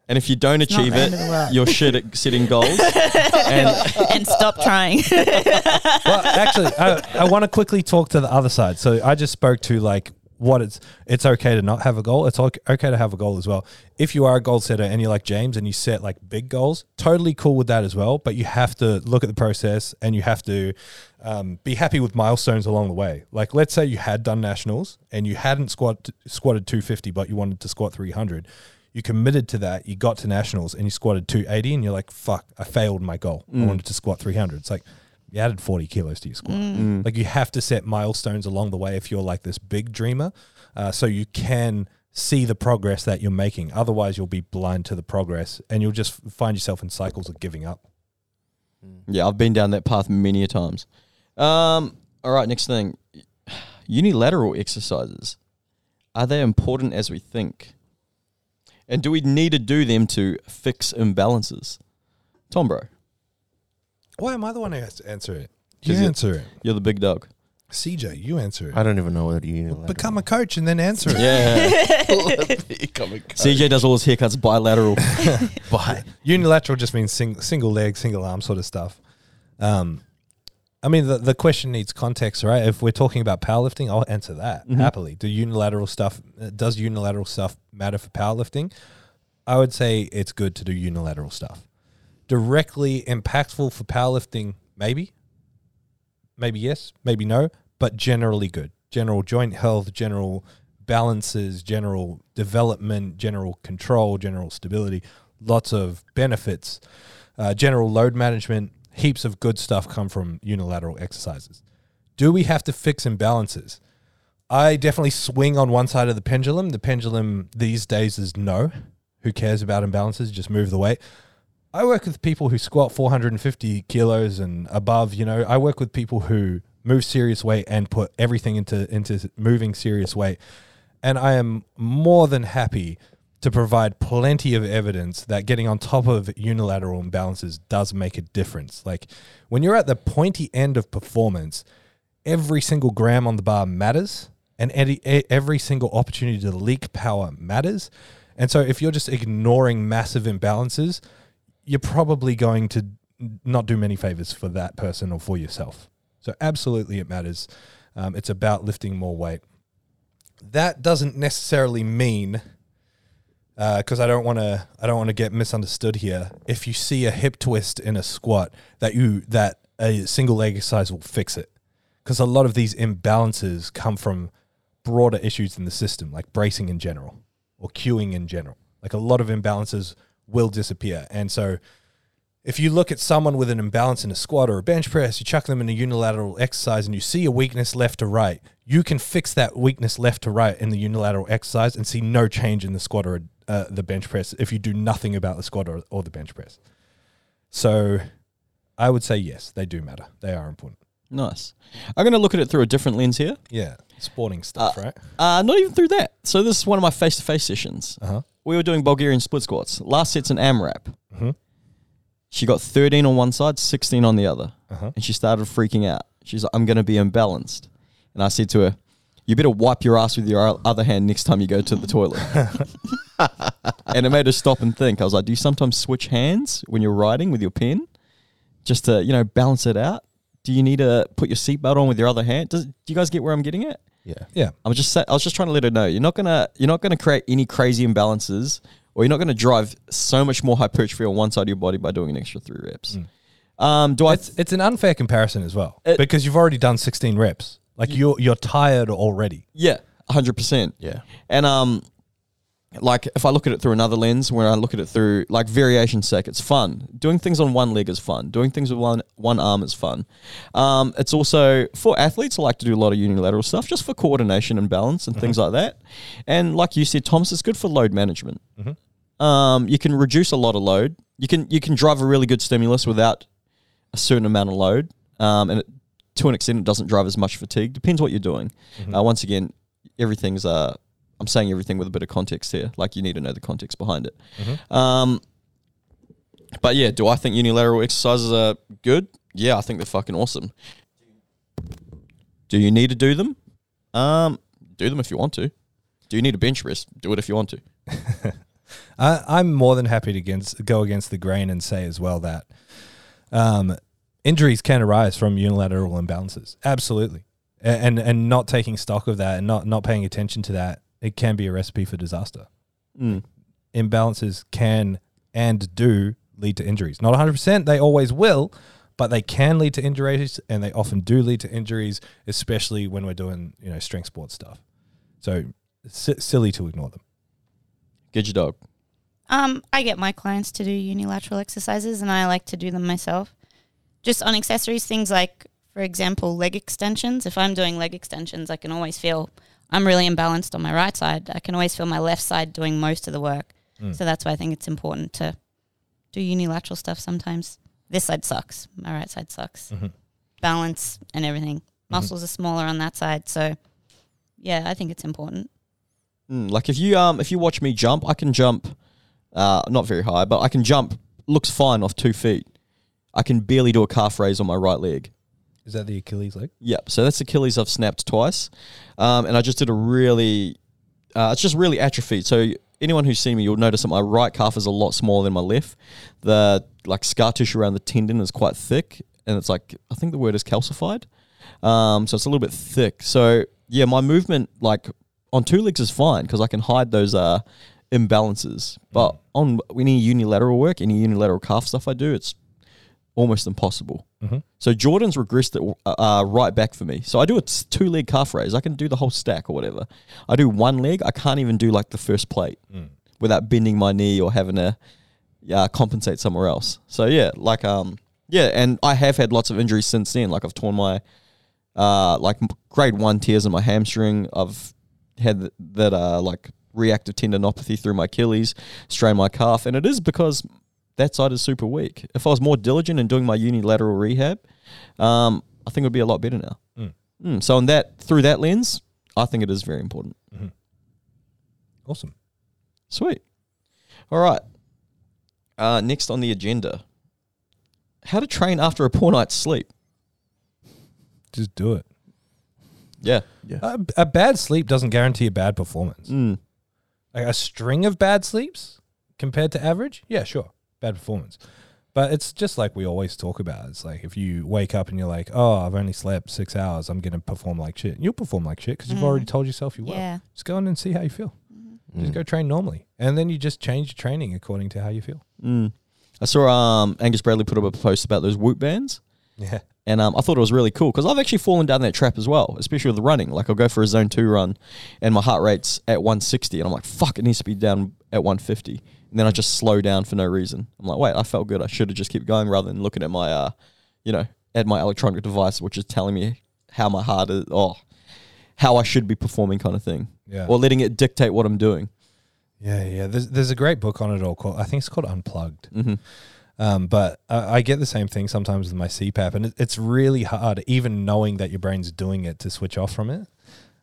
And if you don't not achieve it, end of the world. you're shit at setting goals. and and stop trying. well, actually, I, I want to quickly talk to the other side. So I just spoke to like what it's it's okay to not have a goal. It's ok- okay to have a goal as well. If you are a goal setter and you're like James and you set like big goals, totally cool with that as well. But you have to look at the process and you have to um, be happy with milestones along the way. Like let's say you had done nationals and you hadn't squat squatted 250, but you wanted to squat 300. You committed to that. You got to nationals and you squatted 280, and you're like, "Fuck, I failed my goal. I wanted to squat 300." It's like you added 40 kilos to your squat. Like you have to set milestones along the way if you're like this big dreamer, uh, so you can see the progress that you're making. Otherwise, you'll be blind to the progress, and you'll just find yourself in cycles of giving up. yeah, I've been down that path many a times. Um, all right, next thing. Unilateral exercises. Are they important as we think? And do we need to do them to fix imbalances? Tom, bro, Why am I the one who has to answer it? You 'Cause it- answer it. you're the big dog. CJ, you answer it. I don't even know what you Become a coach and then answer it. Yeah. Become a coach. CJ does all his haircuts bilateral. Bye. Unilateral just means sing, single leg, single arm sort of stuff. Um, I mean, the, the question needs context, right? If we're talking about powerlifting, I'll answer that happily. Do unilateral stuff, uh, does unilateral stuff matter for powerlifting? I would say it's good to do unilateral stuff. Directly impactful for powerlifting, maybe. Maybe yes, maybe no, but generally good. General joint health, general balances, general development, general control, general stability, lots of benefits. Uh, general load management, heaps of good stuff come from unilateral exercises. Do we have to fix imbalances? I definitely swing on one side of the pendulum. The pendulum these days is no. Who cares about imbalances? Just move the weight. I work with people who squat 450 kilos and above. You know, I work with people who move serious weight and put everything into into moving serious weight, and I am more than happy to provide plenty of evidence that getting on top of unilateral imbalances does make a difference. Like when you're at the pointy end of performance, every single gram on the bar matters, and every single opportunity to leak power matters. And so, if you're just ignoring massive imbalances, you're probably going to not do many favors for that person or for yourself. So, absolutely, it matters. Um, it's about lifting more weight. That doesn't necessarily mean because I don't want to I don't want to get misunderstood here. If you see a hip twist in a squat, that you that a single leg exercise will fix it, because a lot of these imbalances come from broader issues in the system, like bracing in general or cueing in general. Like a lot of imbalances will disappear, and so if you look at someone with an imbalance in a squat or a bench press, you chuck them in a unilateral exercise and you see a weakness left to right, you can fix that weakness left to right in the unilateral exercise and see no change in the squat or uh, the bench press if you do nothing about the squat or, or the bench press. So I would say yes, they do matter. They are important. nice. I'm going to look at it through a different lens here. Yeah, sporting stuff, right? Uh, not even through that. So this is one of my face-to-face sessions. Uh huh. We were doing Bulgarian split squats. Last set's an AMRAP. Mhm. She got 13 on one side, 16 on the other. Uh-huh. And she started freaking out. She's like, I'm going to be imbalanced. And I said to her, you better wipe your ass with your other hand next time you go to the toilet. and it made her stop and think. I was like, do you sometimes switch hands when you're writing with your pen just to, you know, balance it out? Do you need to put your seatbelt on with your other hand? Does, do you guys get where I'm getting at? Yeah. Yeah. I was just sa- I was just trying to let her know you're not gonna you're not gonna create any crazy imbalances, or you're not gonna drive so much more hypertrophy on one side of your body by doing an extra three reps. Um, do I? It's it's an unfair comparison as well It- because you've already done 16 reps. Like you're you're tired already. yeah, hundred percent. Yeah. And um, like if I look at it through another lens, when I look at it through like variation sec, it's fun. Doing things on one leg is fun. Doing things with one one arm is fun. Um, it's also for athletes who like to do a lot of unilateral stuff, just for coordination and balance and things like that. And like you said, Thomas, it's good for load management. Um, you can reduce a lot of load you can you can drive a really good stimulus without a certain amount of load, um, and it, to an extent, it doesn't drive as much fatigue. Depends what you're doing. Mm-hmm. Uh, once again, everything's. Uh, I'm saying everything with a bit of context here. Like you need to know the context behind it. Mm-hmm. Um, but yeah, do I think unilateral exercises are good? Yeah, I think they're fucking awesome. Do you need to do them? Um, do them if you want to. Do you need a bench press? Do it if you want to. I, I'm more than happy to against, go against the grain and say as well that um, injuries can arise from unilateral imbalances. Absolutely, and and not taking stock of that and not not paying attention to that, it can be a recipe for disaster. Mm. Imbalances can and do lead to injuries. Not 100. percent They always will. But they can lead to injuries, and they often do lead to injuries, especially when we're doing you know strength sports stuff. So it's si- silly to ignore them. Get your dog. Um, I get my clients to do unilateral exercises, and I like to do them myself. Just on accessories, things like, for example, leg extensions. If I'm doing leg extensions, I can always feel I'm really imbalanced on my right side. I can always feel my left side doing most of the work. Mm. So that's why I think it's important to do unilateral stuff sometimes. This side sucks. My right side sucks. Mhm. Balance and everything. Muscles are smaller on that side, so yeah, I think it's important. Mm, like if you um if you watch me jump, I can jump, uh, not very high, but I can jump. Looks fine off two feet. I can barely do a calf raise on my right leg. Is that the Achilles leg? Yep. So that's Achilles I've snapped twice, um, and I just did a really, uh, it's just really atrophied. So anyone who's seen me, you'll notice that my right calf is a lot smaller than my left. The like scar tissue around the tendon is quite thick, and it's like I think the word is calcified. Um, so it's a little bit thick. So yeah, my movement like on two legs is fine because I can hide those uh imbalances. But on any unilateral work, any unilateral calf stuff I do, it's almost impossible. Mhm. So Jordan's regressed it uh, right back for me. So I do a two leg calf raise. I can do the whole stack or whatever. I do one leg. I can't even do like the first plate Mm. without bending my knee or having to uh, compensate somewhere else. So yeah, like um yeah, and I have had lots of injuries since then. Like I've torn my uh like grade one tears in my hamstring. I've had th- that uh like reactive tendinopathy through my Achilles, strain my calf, and it is because that side is super weak. If I was more diligent in doing my unilateral rehab, um, I think it would be a lot better now. Mm. Mm, so on that through that lens, I think it is very important. Awesome. Sweet. All right. Uh, next on the agenda, how to train after a poor night's sleep. Just do it. Yeah. A, a bad sleep doesn't guarantee a bad performance. Mm. Like a string of bad sleeps compared to average, yeah, sure, bad performance. But it's just like we always talk about. It's like if you wake up and you're like, "Oh, I've only slept six hours. I'm going to perform like shit." You'll perform like shit because you've Mm. already told yourself you will. Yeah. Just go in and see how you feel. Mm. Just go train normally, and then you just change your training according to how you feel. Mm. I saw um, Angus Bradley put up a post about those Whoop bands. Yeah. And um, I thought it was really cool because I've actually fallen down that trap as well, especially with the running. Like I'll go for a zone two run, and my heart rate's at 160, and I'm like, "Fuck, it needs to be down at 150." And then I just slow down for no reason. I'm like, "Wait, I felt good. I should have just kept going rather than looking at my, uh, you know, at my electronic device, which is telling me how my heart is, oh, how I should be performing, kind of thing, Yeah. or letting it dictate what I'm doing." Yeah, yeah. There's there's a great book on it all called I think it's called Unplugged. hmm Um, but I, I get the same thing sometimes with my CPAP, and it, it's really hard, even knowing that your brain's doing it, to switch off from it.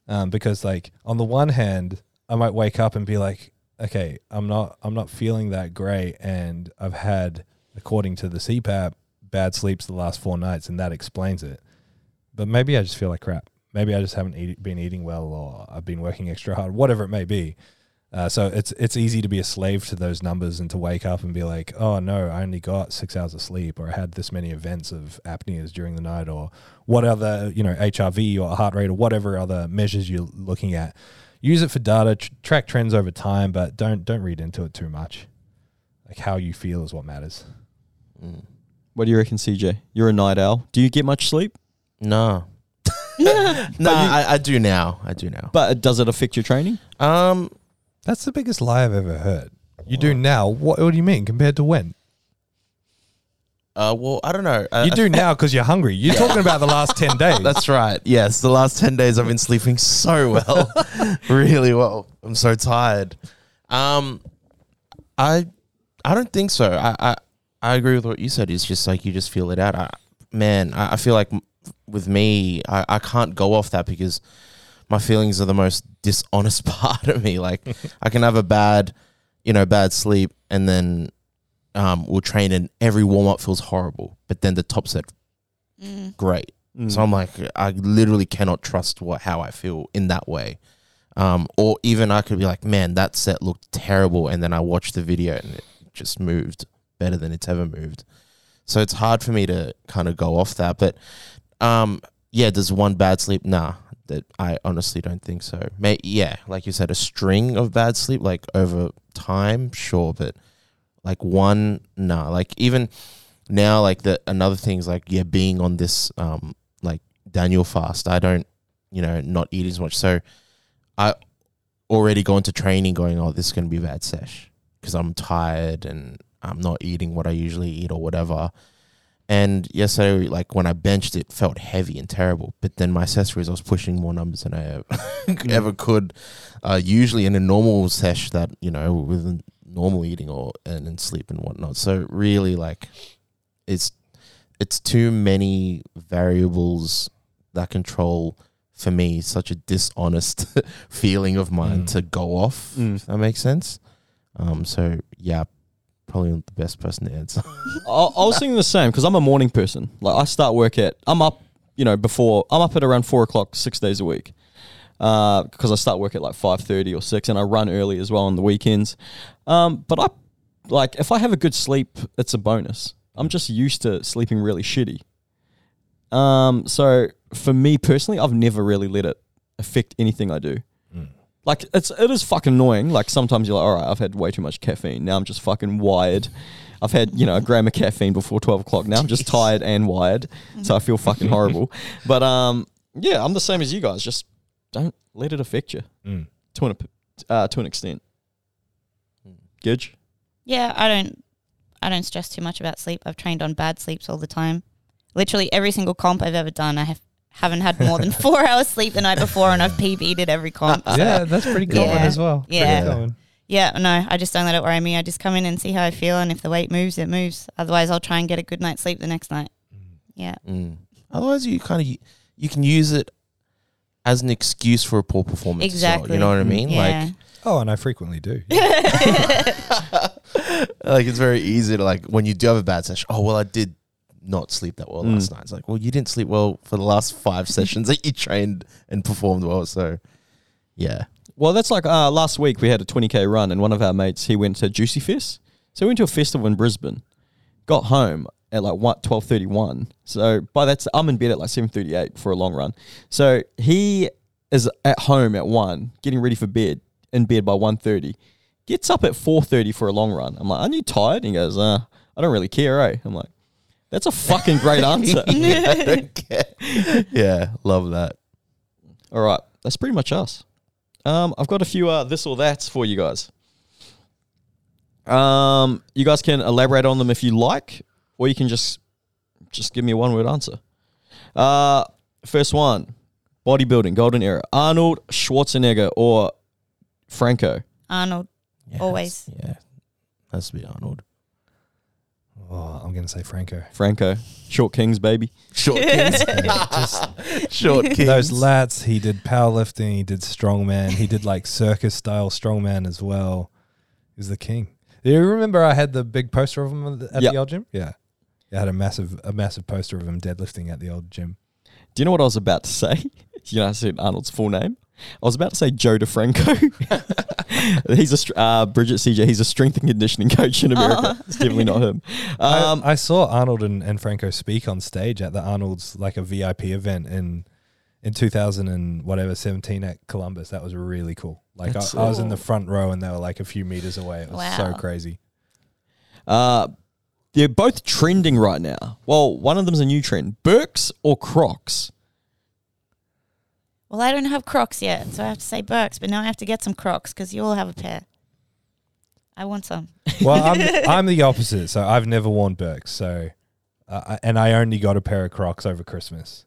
Um, because like on the one hand, I might wake up and be like, okay, I'm not I'm not feeling that great, and I've had, according to the CPAP, bad sleeps the last four nights, and that explains it. But maybe I just feel like crap. Maybe I just haven't eat, been eating well, or I've been working extra hard, whatever it may be. Uh, so it's it's easy to be a slave to those numbers and to wake up and be like, oh no, I only got six hours of sleep, or I had this many events of apneas during the night, or what other you know HRV or heart rate or whatever other measures you're looking at. Use it for data, tr- track trends over time, but don't don't read into it too much. Like how you feel is what matters. Mm. What do you reckon, CJ? You're a night owl. Do you get much sleep? No. no, I, I do now. I do now. But does it affect your training? Um, That's the biggest lie I've ever heard. You do now. What, what do you mean compared to when? Uh, well, I don't know. Uh, You do now because you're hungry. You're talking about the last ten days. That's right. Yes, the last ten days I've been sleeping so well, really well. I'm so tired. Um, I, I don't think so. I, I, I agree with what you said. It's just like you just feel it out. I, man, I, I feel like m- with me, I, I can't go off that because my feelings are the most dishonest part of me. Like I can have a bad, you know, bad sleep, and then um, we'll train, and every warm up feels horrible, but then the top set Mm. great. Mm. So I'm like, I literally cannot trust what how I feel in that way. Um, or even I could be like, man, that set looked terrible, and then I watched the video and it just moved better than it's ever moved. So it's hard for me to kind of go off that. But um, yeah, does one bad sleep? Nah, that I honestly don't think so. May yeah, like you said, a string of bad sleep, like over time, sure, but like one, nah. Like even now, like the another thing's like yeah, being on this um like Daniel fast, I don't, you know, not eat as much. So I already go into training going, oh, this is gonna be a bad sesh because I'm tired and I'm not eating what I usually eat or whatever. And yesterday, like when I benched, it felt heavy and terrible. But then my accessories, I was pushing more numbers than I ever, ever could. Uh, usually in a normal sesh, that you know, with normal eating or and, and sleep and whatnot. So really, like, it's it's too many variables that control for me such a dishonest feeling of mine Mm. to go off. Mm. If that makes sense. Um. So yeah, probably not the best person to answer. I, I was thinking the same because I'm a morning person. Like I start work at I'm up, you know, before I'm up at around four o'clock six days a week. Because I start work at like five thirty or six, and I run early as well on the weekends. Um, but I like if I have a good sleep, it's a bonus. I'm just used to sleeping really shitty. Um, so for me personally, I've never really let it affect anything I do. Mm. Like it's it is fucking annoying. Like sometimes you're like, all right, I've had way too much caffeine. Now I'm just fucking wired. I've had you know a gram of caffeine before twelve o'clock. Now I'm just tired and wired, so I feel fucking horrible. But um, yeah, I'm the same as you guys. Just don't let it affect you Mm. to an uh, to an extent. Gidge? Yeah, I don't I don't stress too much about sleep. I've trained on bad sleeps all the time. Literally every single comp I've ever done, I have haven't had more than four hours sleep the night before and I've PB'd at every comp. So, Yeah, that's pretty common Yeah. as well. Pretty Yeah. common. yeah, no, I just don't let it worry me. I just come in and see how I feel and if the weight moves, it moves. Otherwise I'll try and get a good night's sleep the next night. Yeah. Mm. Otherwise, you kind of you can use it as an excuse for a poor performance. as well, Exactly. you know what I mean? Yeah. Oh, and I frequently do. Like, like it's very easy to like when you do have a bad session. Oh well, I did not sleep that well Mm. last night. It's like, well, you didn't sleep well for the last five sessions that you trained and performed well. So, yeah, Well, that's like uh, last week we had a 20k run, and one of our mates he went to Juicy Fest. So we went to a festival in Brisbane. Got home at like what 12:31. So by that I'm in bed at like 7:38 for a long run. So he is at home at one, getting ready for bed, in bed by 1:30. Gets up at 4:30 for a long run. I'm like, "Aren't you tired?" And he goes, "Uh, I don't really care, eh?" I'm like, "That's a fucking great answer." yeah, I don't care. yeah, love that. All right, that's pretty much us. Um, I've got a few uh, this or that's for you guys. Um, you guys can elaborate on them if you like, or you can just just give me a one word answer. Uh, first one, bodybuilding, golden era: Arnold Schwarzenegger or Franco. Arnold. Yes. Always. yeah, has to be Arnold. Oh, I'm gonna say Franco. Franco, short kings, baby. Short kings, Yeah, just short kings. those lats. He did powerlifting. He did strongman. He did like circus style strongman as well. He was the king. Do you remember I had the big poster of him at the- at Yep. the old gym? Yeah, I had a massive a massive poster of him deadlifting at the old gym. Do you know what I was about to say? You know, I said Arnold's full name. I was about to say Joe DeFranco. he's a uh, Bridget CJ. He's a strength and conditioning coach in America. Oh. It's definitely not him. Um, I, I saw Arnold and, and Franco speak on stage at the Arnold's like a VIP event in in 2000 and whatever 17 at Columbus. That was really cool. Like I, That's I was in the front row and they were like a few meters away. It was so crazy. Uh, they're both trending right now. Well, one of them's a new trend: Birks or Crocs. Well, I don't have Crocs yet, so I have to say Birks, but now I have to get some Crocs because you all have a pair. I want some. Well, I'm I'm the opposite. So I've never worn Birks. So uh, and I only got a pair of Crocs over Christmas.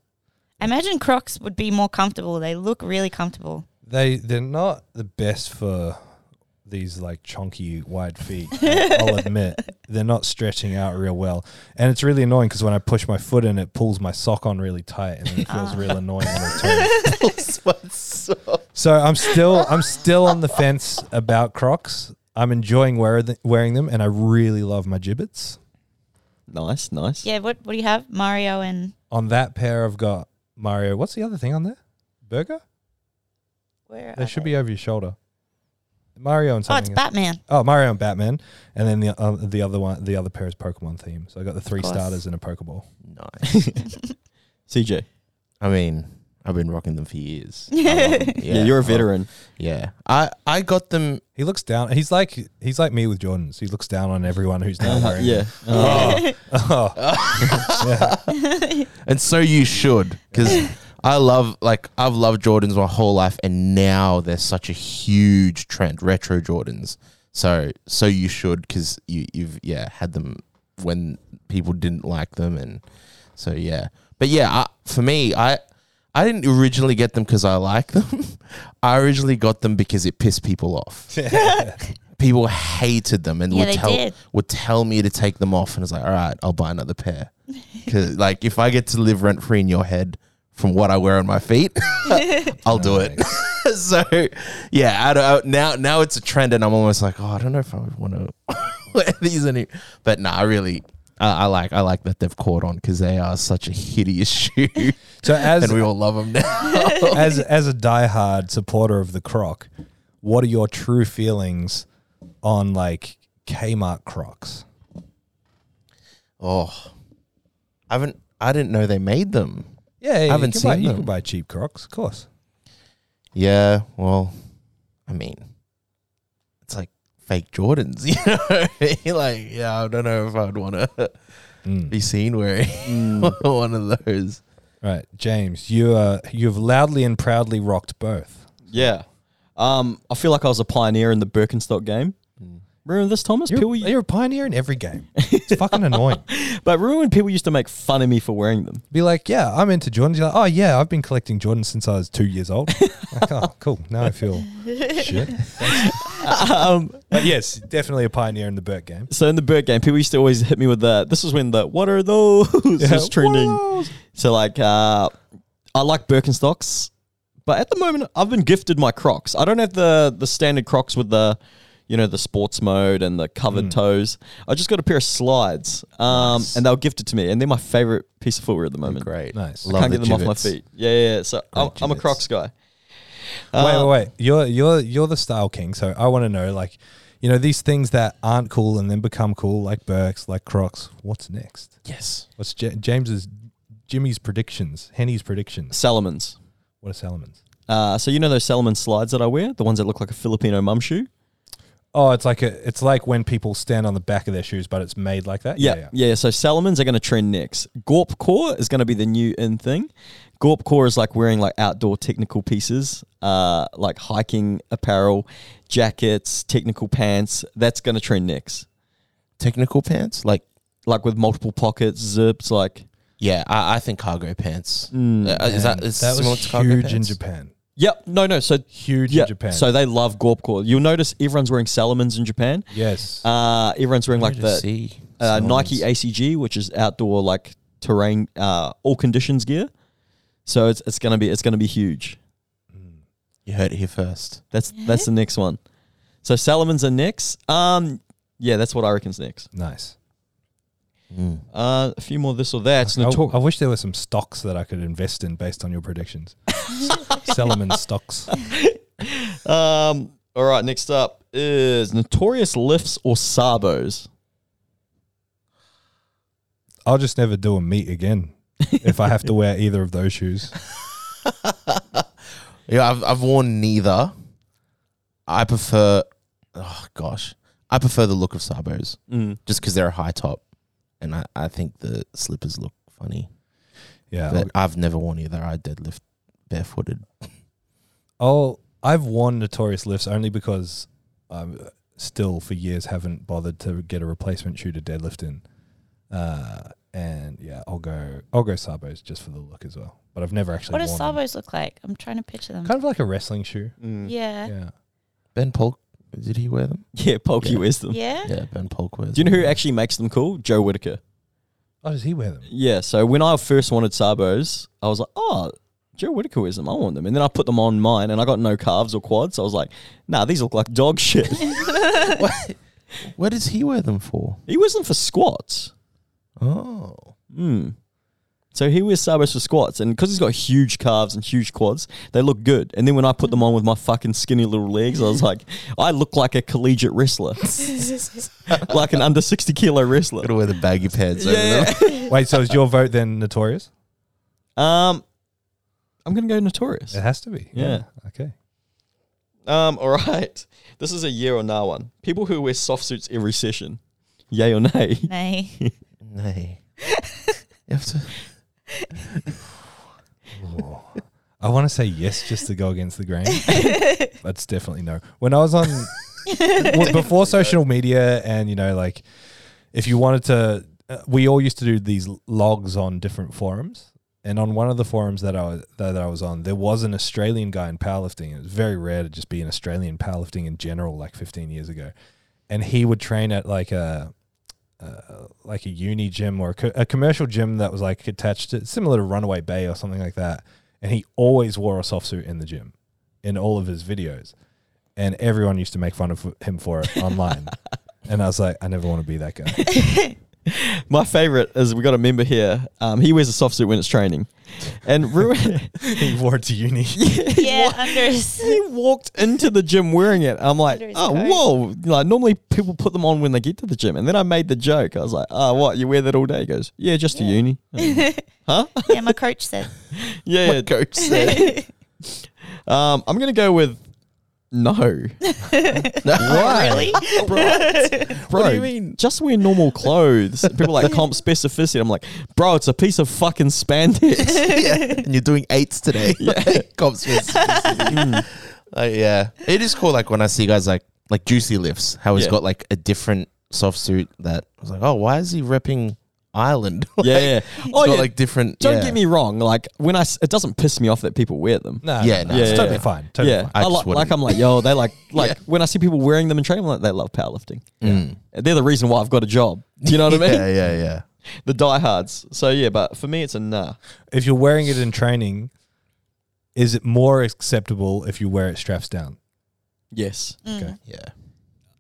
I imagine Crocs would be more comfortable. They look really comfortable. They they're not the best for these like chunky wide feet. I'll I'll admit they're not stretching out real well, and it's really annoying because when I push my foot in, it pulls my sock on really tight, and it feels Ah. real annoying on the toe. so So I'm still I'm still on the fence about Crocs. I'm enjoying wear th- wearing them, and I really love my Jibbitz. Nice, nice. Yeah, what what do you have? Mario and On that pair, I've got Mario. What's the other thing on there? Burger. where? They are should they? be over your shoulder. Mario and something. Oh, it's. Batman. Oh, Mario and Batman, and then the uh, the other one, the other pair is Pokemon theme. So I got the three course. starters and a Pokeball. nice. CJ. I mean, I've been rocking them for years. I Yeah, love them. Yeah, you're a love- veteran. Yeah, I I got them. He looks down. He's like he's like me with Jordans. He looks down on everyone who's not wearing. yeah. them. Uh, Oh. yeah. And so you should, because I love like I've loved Jordans my whole life, and now they're such a huge trend, retro Jordans. So so you should, because you you've yeah had them when people didn't like them, and so yeah. But yeah, I, for me, I I didn't originally get them because I like them. I originally got them because it pissed people off. People hated them and Yeah, would they tell did. would tell me to take them off, and I was like, all right, I'll buy another pair. Because like if I get to live rent free in your head from what I wear on my feet, I'll do it. so yeah, I don't, now now it's a trend, and I'm almost like, oh, I don't know if I would want to wear these any. But no, I really. I I like I like that they've caught on because they are such a hideous shoe, So as and we all love them now. as as a diehard supporter of the Croc, what are your true feelings on like Kmart Crocs? oh, I haven't. I didn't know they made them. Yeah, yeah haven't you can buy, seen You them. can buy cheap Crocs, of course. Yeah, well, I mean, it's like fake Jordans, you know. like, yeah, I don't know if I'd want to Mm. be seen wearing mm, one of those. Right, James, you uh, you've loudly and proudly rocked both. yeah. Um, I feel like I was a pioneer in the Birkenstock game. Remember this, Thomas? You're, People, you're a pioneer in every game. It's fucking annoying. but remember when people used to make fun of me for wearing them? Be like, yeah, I'm into Jordans. You're like, oh yeah, I've been collecting Jordans since I was two years old. like, oh, cool. Now I feel shit. um, But yes, definitely a pioneer in the Burt game. so in the Burt game, people used to always hit me with the. This was when the "What are those?" was trending. Whoa. So like, uh, I like Birkenstocks, but at the moment, I've been gifted my Crocs. I don't have the the standard Crocs with the, you know, the sports mode and the covered Mm. toes. I just got a pair of slides, um, Nice. and they were gifted to me, and they're my favorite piece of footwear at the moment. Great. Nice. I Love can't the get them off my Jibbitz. feet. Yeah, yeah. yeah. So I'm, I'm a Jibbitz. Crocs guy. wait, wait, wait. You're you're you're the style king. So I want to know, like, you know, these things that aren't cool and then become cool, like Birks, like Crocs. What's next? Yes. What's J- James's, Jimmy's predictions? Henny's predictions. Salomons. What are Salomons? Uh, so you know those Salomon slides that I wear, the ones that look like a Filipino mum shoe. Oh, it's like a, it's like when people stand on the back of their shoes, but it's made like that. Yeah, yeah. So Salomons are going to trend next. Gorp Core is going to be the new in thing. Gorp Core is like wearing like outdoor technical pieces, uh, like hiking apparel, jackets, technical pants. That's going to trend next. Technical pants, like Like with multiple pockets, zips, like. yeah, I, I think cargo pants. Mm. Uh, is that that was to cargo huge in? Japan? Yep. No, no. So Huge yeah. in Japan. So they love Gorp Core. You'll notice everyone's wearing Salomons in Japan. yes. Uh, everyone's wearing like the uh, Nike ACG, which is outdoor like terrain, uh, all conditions gear. So it's it's gonna be it's gonna be huge. You heard it here first. That's that's the next one. So Salomons are next. Um, yeah, that's what I reckon's next. nice. Mm. Uh, a few more this or that. I, I wish there were some stocks that I could invest in based on your predictions. Salomon stocks. um, all right, next up is notorious lifts or sabos. I'll just never do a meet again if I have to wear either of those shoes. Yeah, I've I've worn neither. I prefer. Oh gosh, I prefer the look of sabos Mm. just because they're a high top, and I, I think the slippers look funny. Yeah. But I've never worn either. I deadlift barefooted. Oh, I've worn Notorious lifts only because I still for years haven't bothered to get a replacement shoe to deadlift in. Uh, and yeah, I'll go. I'll go Sabos just for the look as well. But I've never actually. What does worn them. Sabos look like? I'm trying to picture them. Kind of like a wrestling shoe. yeah. Yeah. Ben Polk Did he wear them? Yeah, Pokey Yeah. wears them. Yeah. Yeah, Ben Polk wears. Them. Do you know who actually makes them cool? Joe Whitaker. Oh, does he wear them? Yeah, so when I first wanted Sabos, I was like, oh, Joe Whitaker wears them. I want them. And then I put them on mine and I got no calves or quads. So I was like, nah, these look like dog shit. What? What does he wear them for? he wears them for squats. Oh, Hmm. So here he wears Sabos for squats. And because he's got huge calves and huge quads, they look good. And then when I put them on with my fucking skinny little legs, I was like, I look like a collegiate wrestler, like an under 60 kilo wrestler. gotta wear the baggy pants. over Yeah. Wait, so is your vote then notorious? um, I'm going to go notorious. It has to be. Yeah. Okay. Um, all right. This is a year or nah one. People who wear soft suits every session, yay or nay? Nay. Nay. you have to. I want to say yes just to go against the grain. That's definitely no. When I was on well, before social media and you know like if you wanted to uh, we all used to do these logs on different forums and on one of the forums that I was that, I was on there was an Australian guy in powerlifting. It was very rare to just be an Australian powerlifting in general like 15 years ago. And he would train at like a uh, like a uni gym or a, co- a commercial gym that was like attached to similar to Runaway Bay or something like that. And he always wore a soft suit in the gym in all of his videos. And everyone used to make fun of him for it online. And I was like, I never want to be that guy. My favorite is we got a member here. Um, he wears a soft suit when it's training, and Ru- he wore it to uni. Yeah, under his. he walked into the gym wearing it. I'm like, Under his oh coat. whoa! Like normally people put them on when they get to the gym, and then I made the joke. I was like, oh what? You wear that all day? He goes, yeah, just to Yeah. uni. huh? Yeah, my coach said. Yeah. My coach said. Um, I'm gonna go with no. Why? Really? Bro, What do you mean? Just wear normal clothes. People are like comp specificity. I'm like, bro, it's a piece of fucking spandex. yeah, and you're doing eights today. Yeah. Comp specificity. Mm. Like, yeah, it is cool. Like when I see guys like like Juicy Lifts, how he's Yeah. got like a different soft suit. That I was like, oh, why is he repping Ireland? like, yeah, yeah. He's Oh, got yeah. like different. Don't yeah. get me wrong. Like when I, s- it doesn't piss me off that people wear them. No, Yeah, no, no, no, it's yeah, totally yeah. fine. Totally yeah, fine. I I just like, like I'm like, yo, they like like Yeah. when I see people wearing them in training, I'm like, they love powerlifting. Mm. They're the reason why I've got a job. Do you know what I mean? Yeah, yeah, yeah. The diehards. So yeah, but for me, it's a nah. If you're wearing it in training, is it more acceptable if you wear it straps down? Yes, Mm. Okay. Yeah,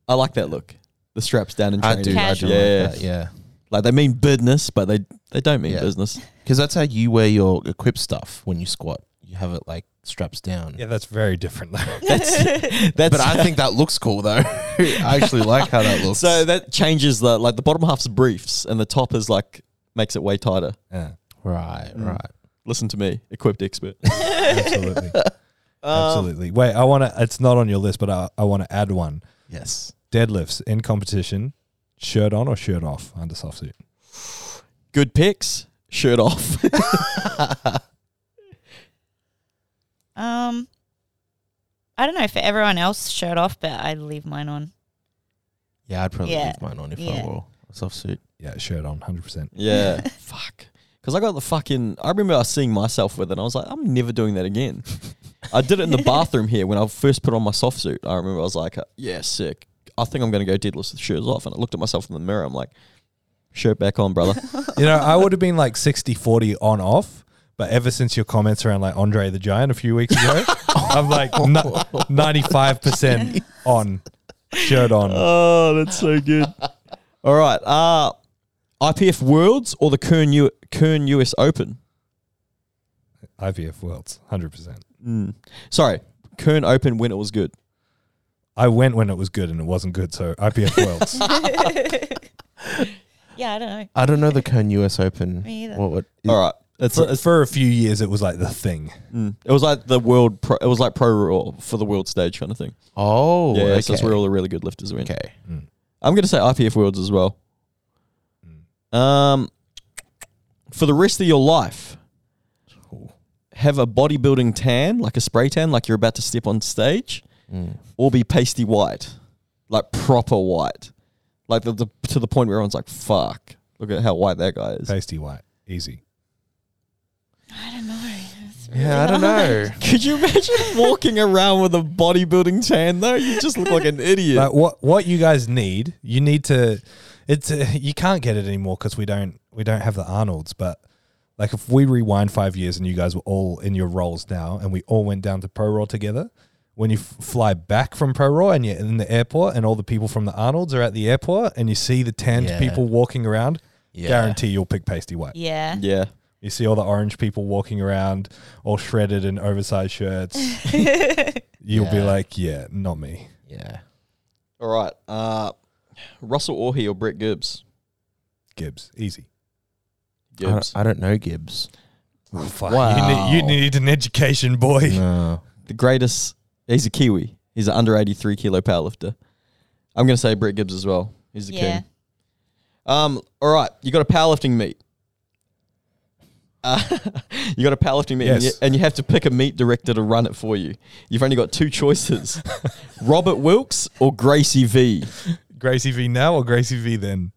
I like that look. The straps down in I training. do. I do Casual. like Yeah. that. Yeah, Like they mean business, but they they don't mean Yeah. business. because that's how you wear your equip stuff when you squat. You have it like straps down. Yeah, that's very different though. That's that's. But I think that looks cool though. I actually like how that looks. so that changes the like the bottom half's briefs and the top is like makes it way tighter. yeah, right, Mm. right. Listen to me, equipped expert. absolutely. Um, Absolutely. Wait, I want to. It's not on your list, but I, I want to add one. Yes. Deadlifts in competition, shirt on or shirt off under soft suit. Good picks, shirt off. Um, I don't know for everyone else, shirt off, but I leave mine on. Yeah, I'd probably Yeah. leave mine on if Yeah. I wore a soft suit. Yeah, shirt on, hundred percent. yeah, fuck. Because I got the fucking. I remember I was seeing myself with it. and I was like, I'm never doing that again. I did it in the bathroom here when I first put on my soft suit. I remember I was like, yeah, sick. I think I'm going to go deadlifts with shoes off. And I looked at myself in the mirror. I'm like, shirt back on, brother. You know, I would have been like 60-40 on off, but ever since your comments around like Andre the Giant a few weeks ago, I'm like ninety-five percent on, shirt on. oh, that's so good. All right. Uh, IPF Worlds or the Kern, U- Kern US Open? IPF Worlds, hundred percent. Mm. Sorry, Kern Open when it was good. I went when it was good and it wasn't good, so IPF Worlds. Yeah, I don't know. I don't know the Kern US Open. Me either. What? what All right. It's, for, it's for a few years, it was like the thing. mm. it was like the world. Pro, it was like pro Raw for the world stage kind of thing. Oh, yeah, okay. so that's where all the really good lifters went. okay. I'm going to say IPF Worlds as well. Mm. Um, for the rest of your life, have a bodybuilding tan, like a spray tan, like you're about to step on stage, Mm. or be pasty white, like proper white, like the, the to the point where everyone's like, "Fuck, look at how white that guy is." Pasty white, easy. I don't know. It's Yeah, I don't know. Could you imagine walking around with a bodybuilding tan though? You just look like an idiot. Like what what you guys need, you need to. It's uh, you can't get it anymore because we don't we don't have the Arnold's. But like if we rewind five years and you guys were all in your roles now, and we all went down to Pro Raw together. When you f- fly back from Pro Raw and you're in the airport, and all the people from the Arnold's are at the airport, and you see the tanned Yeah. people walking around, Yeah. guarantee you'll pick pasty white. Yeah. yeah. You see all the orange people walking around, all shredded in oversized shirts. You'll be Yeah. like, yeah, not me. Yeah. All right. Uh, Russel Orhii or Brett Gibbs? Gibbs, easy. I don't, Gibbs. I don't know Gibbs. Oh, fuck. Wow. You, need, you need an education, boy. No. the greatest. He's a Kiwi. He's an under 83 kilo powerlifter. I'm going to say Brett Gibbs as well. He's the Yeah. king. Um, all right. You got a powerlifting meet. Uh, you got a powerlifting meet, and, you, and you have to pick a meet director to run it for you. You've only got two choices: Robert Wilks or Gracie V. Gracie V now or Gracie V then?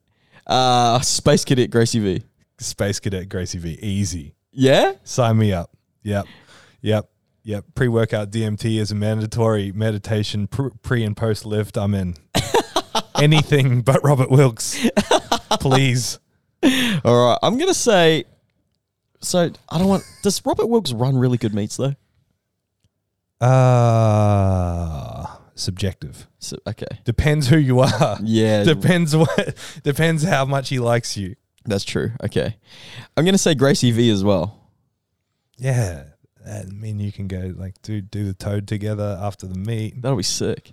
Uh, Space Cadet Gracie V. Space Cadet Gracie V, easy. Yeah, Sign me up. Yep. Yep. Yep. Pre workout DMT is a mandatory meditation pre and post lift. I'm in. Anything but Robert Wilks. Please. All right, I'm gonna say. So I don't want. Does Robert Wilks run really good meets though? Uh, subjective. So, okay. Depends who you are. Yeah, Depends what. Depends how much he likes you. that's true. Okay, I'm gonna say Gracie V as well. Yeah. I mean, you can go like do do the toad together after the meet. That'll be sick.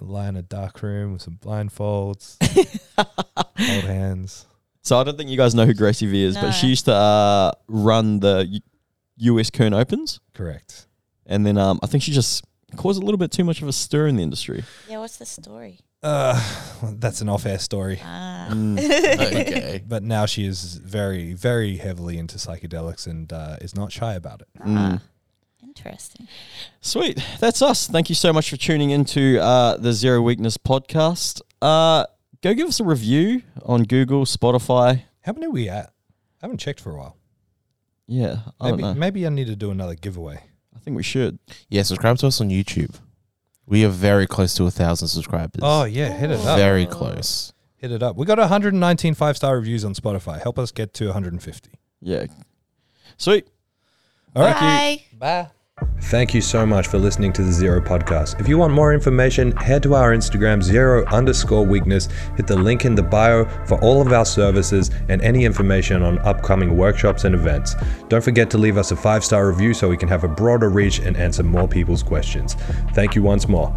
Lie in a dark room with some blindfolds, hold hands. So I don't think you guys know who Gracie V is, No. but she used to uh, run the U- US Kern Opens, Correct. and then um, I think she just caused a little bit too much of a stir in the industry. Yeah, what's the story? Uh, that's an off-air story. Ah. Mm. Okay. But now she is very, very heavily into psychedelics and uh, is not shy about it. Mm. Interesting. Sweet. That's us. Thank you so much for tuning into uh, the Zero Weakness podcast. Uh, go give us a review on Google, Spotify. How many are we at? I haven't checked for a while. Yeah, I Maybe, don't know. maybe I need to do another giveaway. I think we should. Yeah, subscribe to us on YouTube. We are very close to a thousand subscribers. Oh yeah, hit it up. very close. Hit it up. We got 119 five-star reviews on Spotify. Help us get to 150. Yeah. Sweet. All right. Bye. Bye. Thank you so much for listening to the Zero Podcast. If you want more information, head to our Instagram, zero underscore weakness. Hit the link in the bio for all of our services and any information on upcoming workshops and events. Don't forget to leave us a five star review so we can have a broader reach and answer more people's questions. Thank you once more.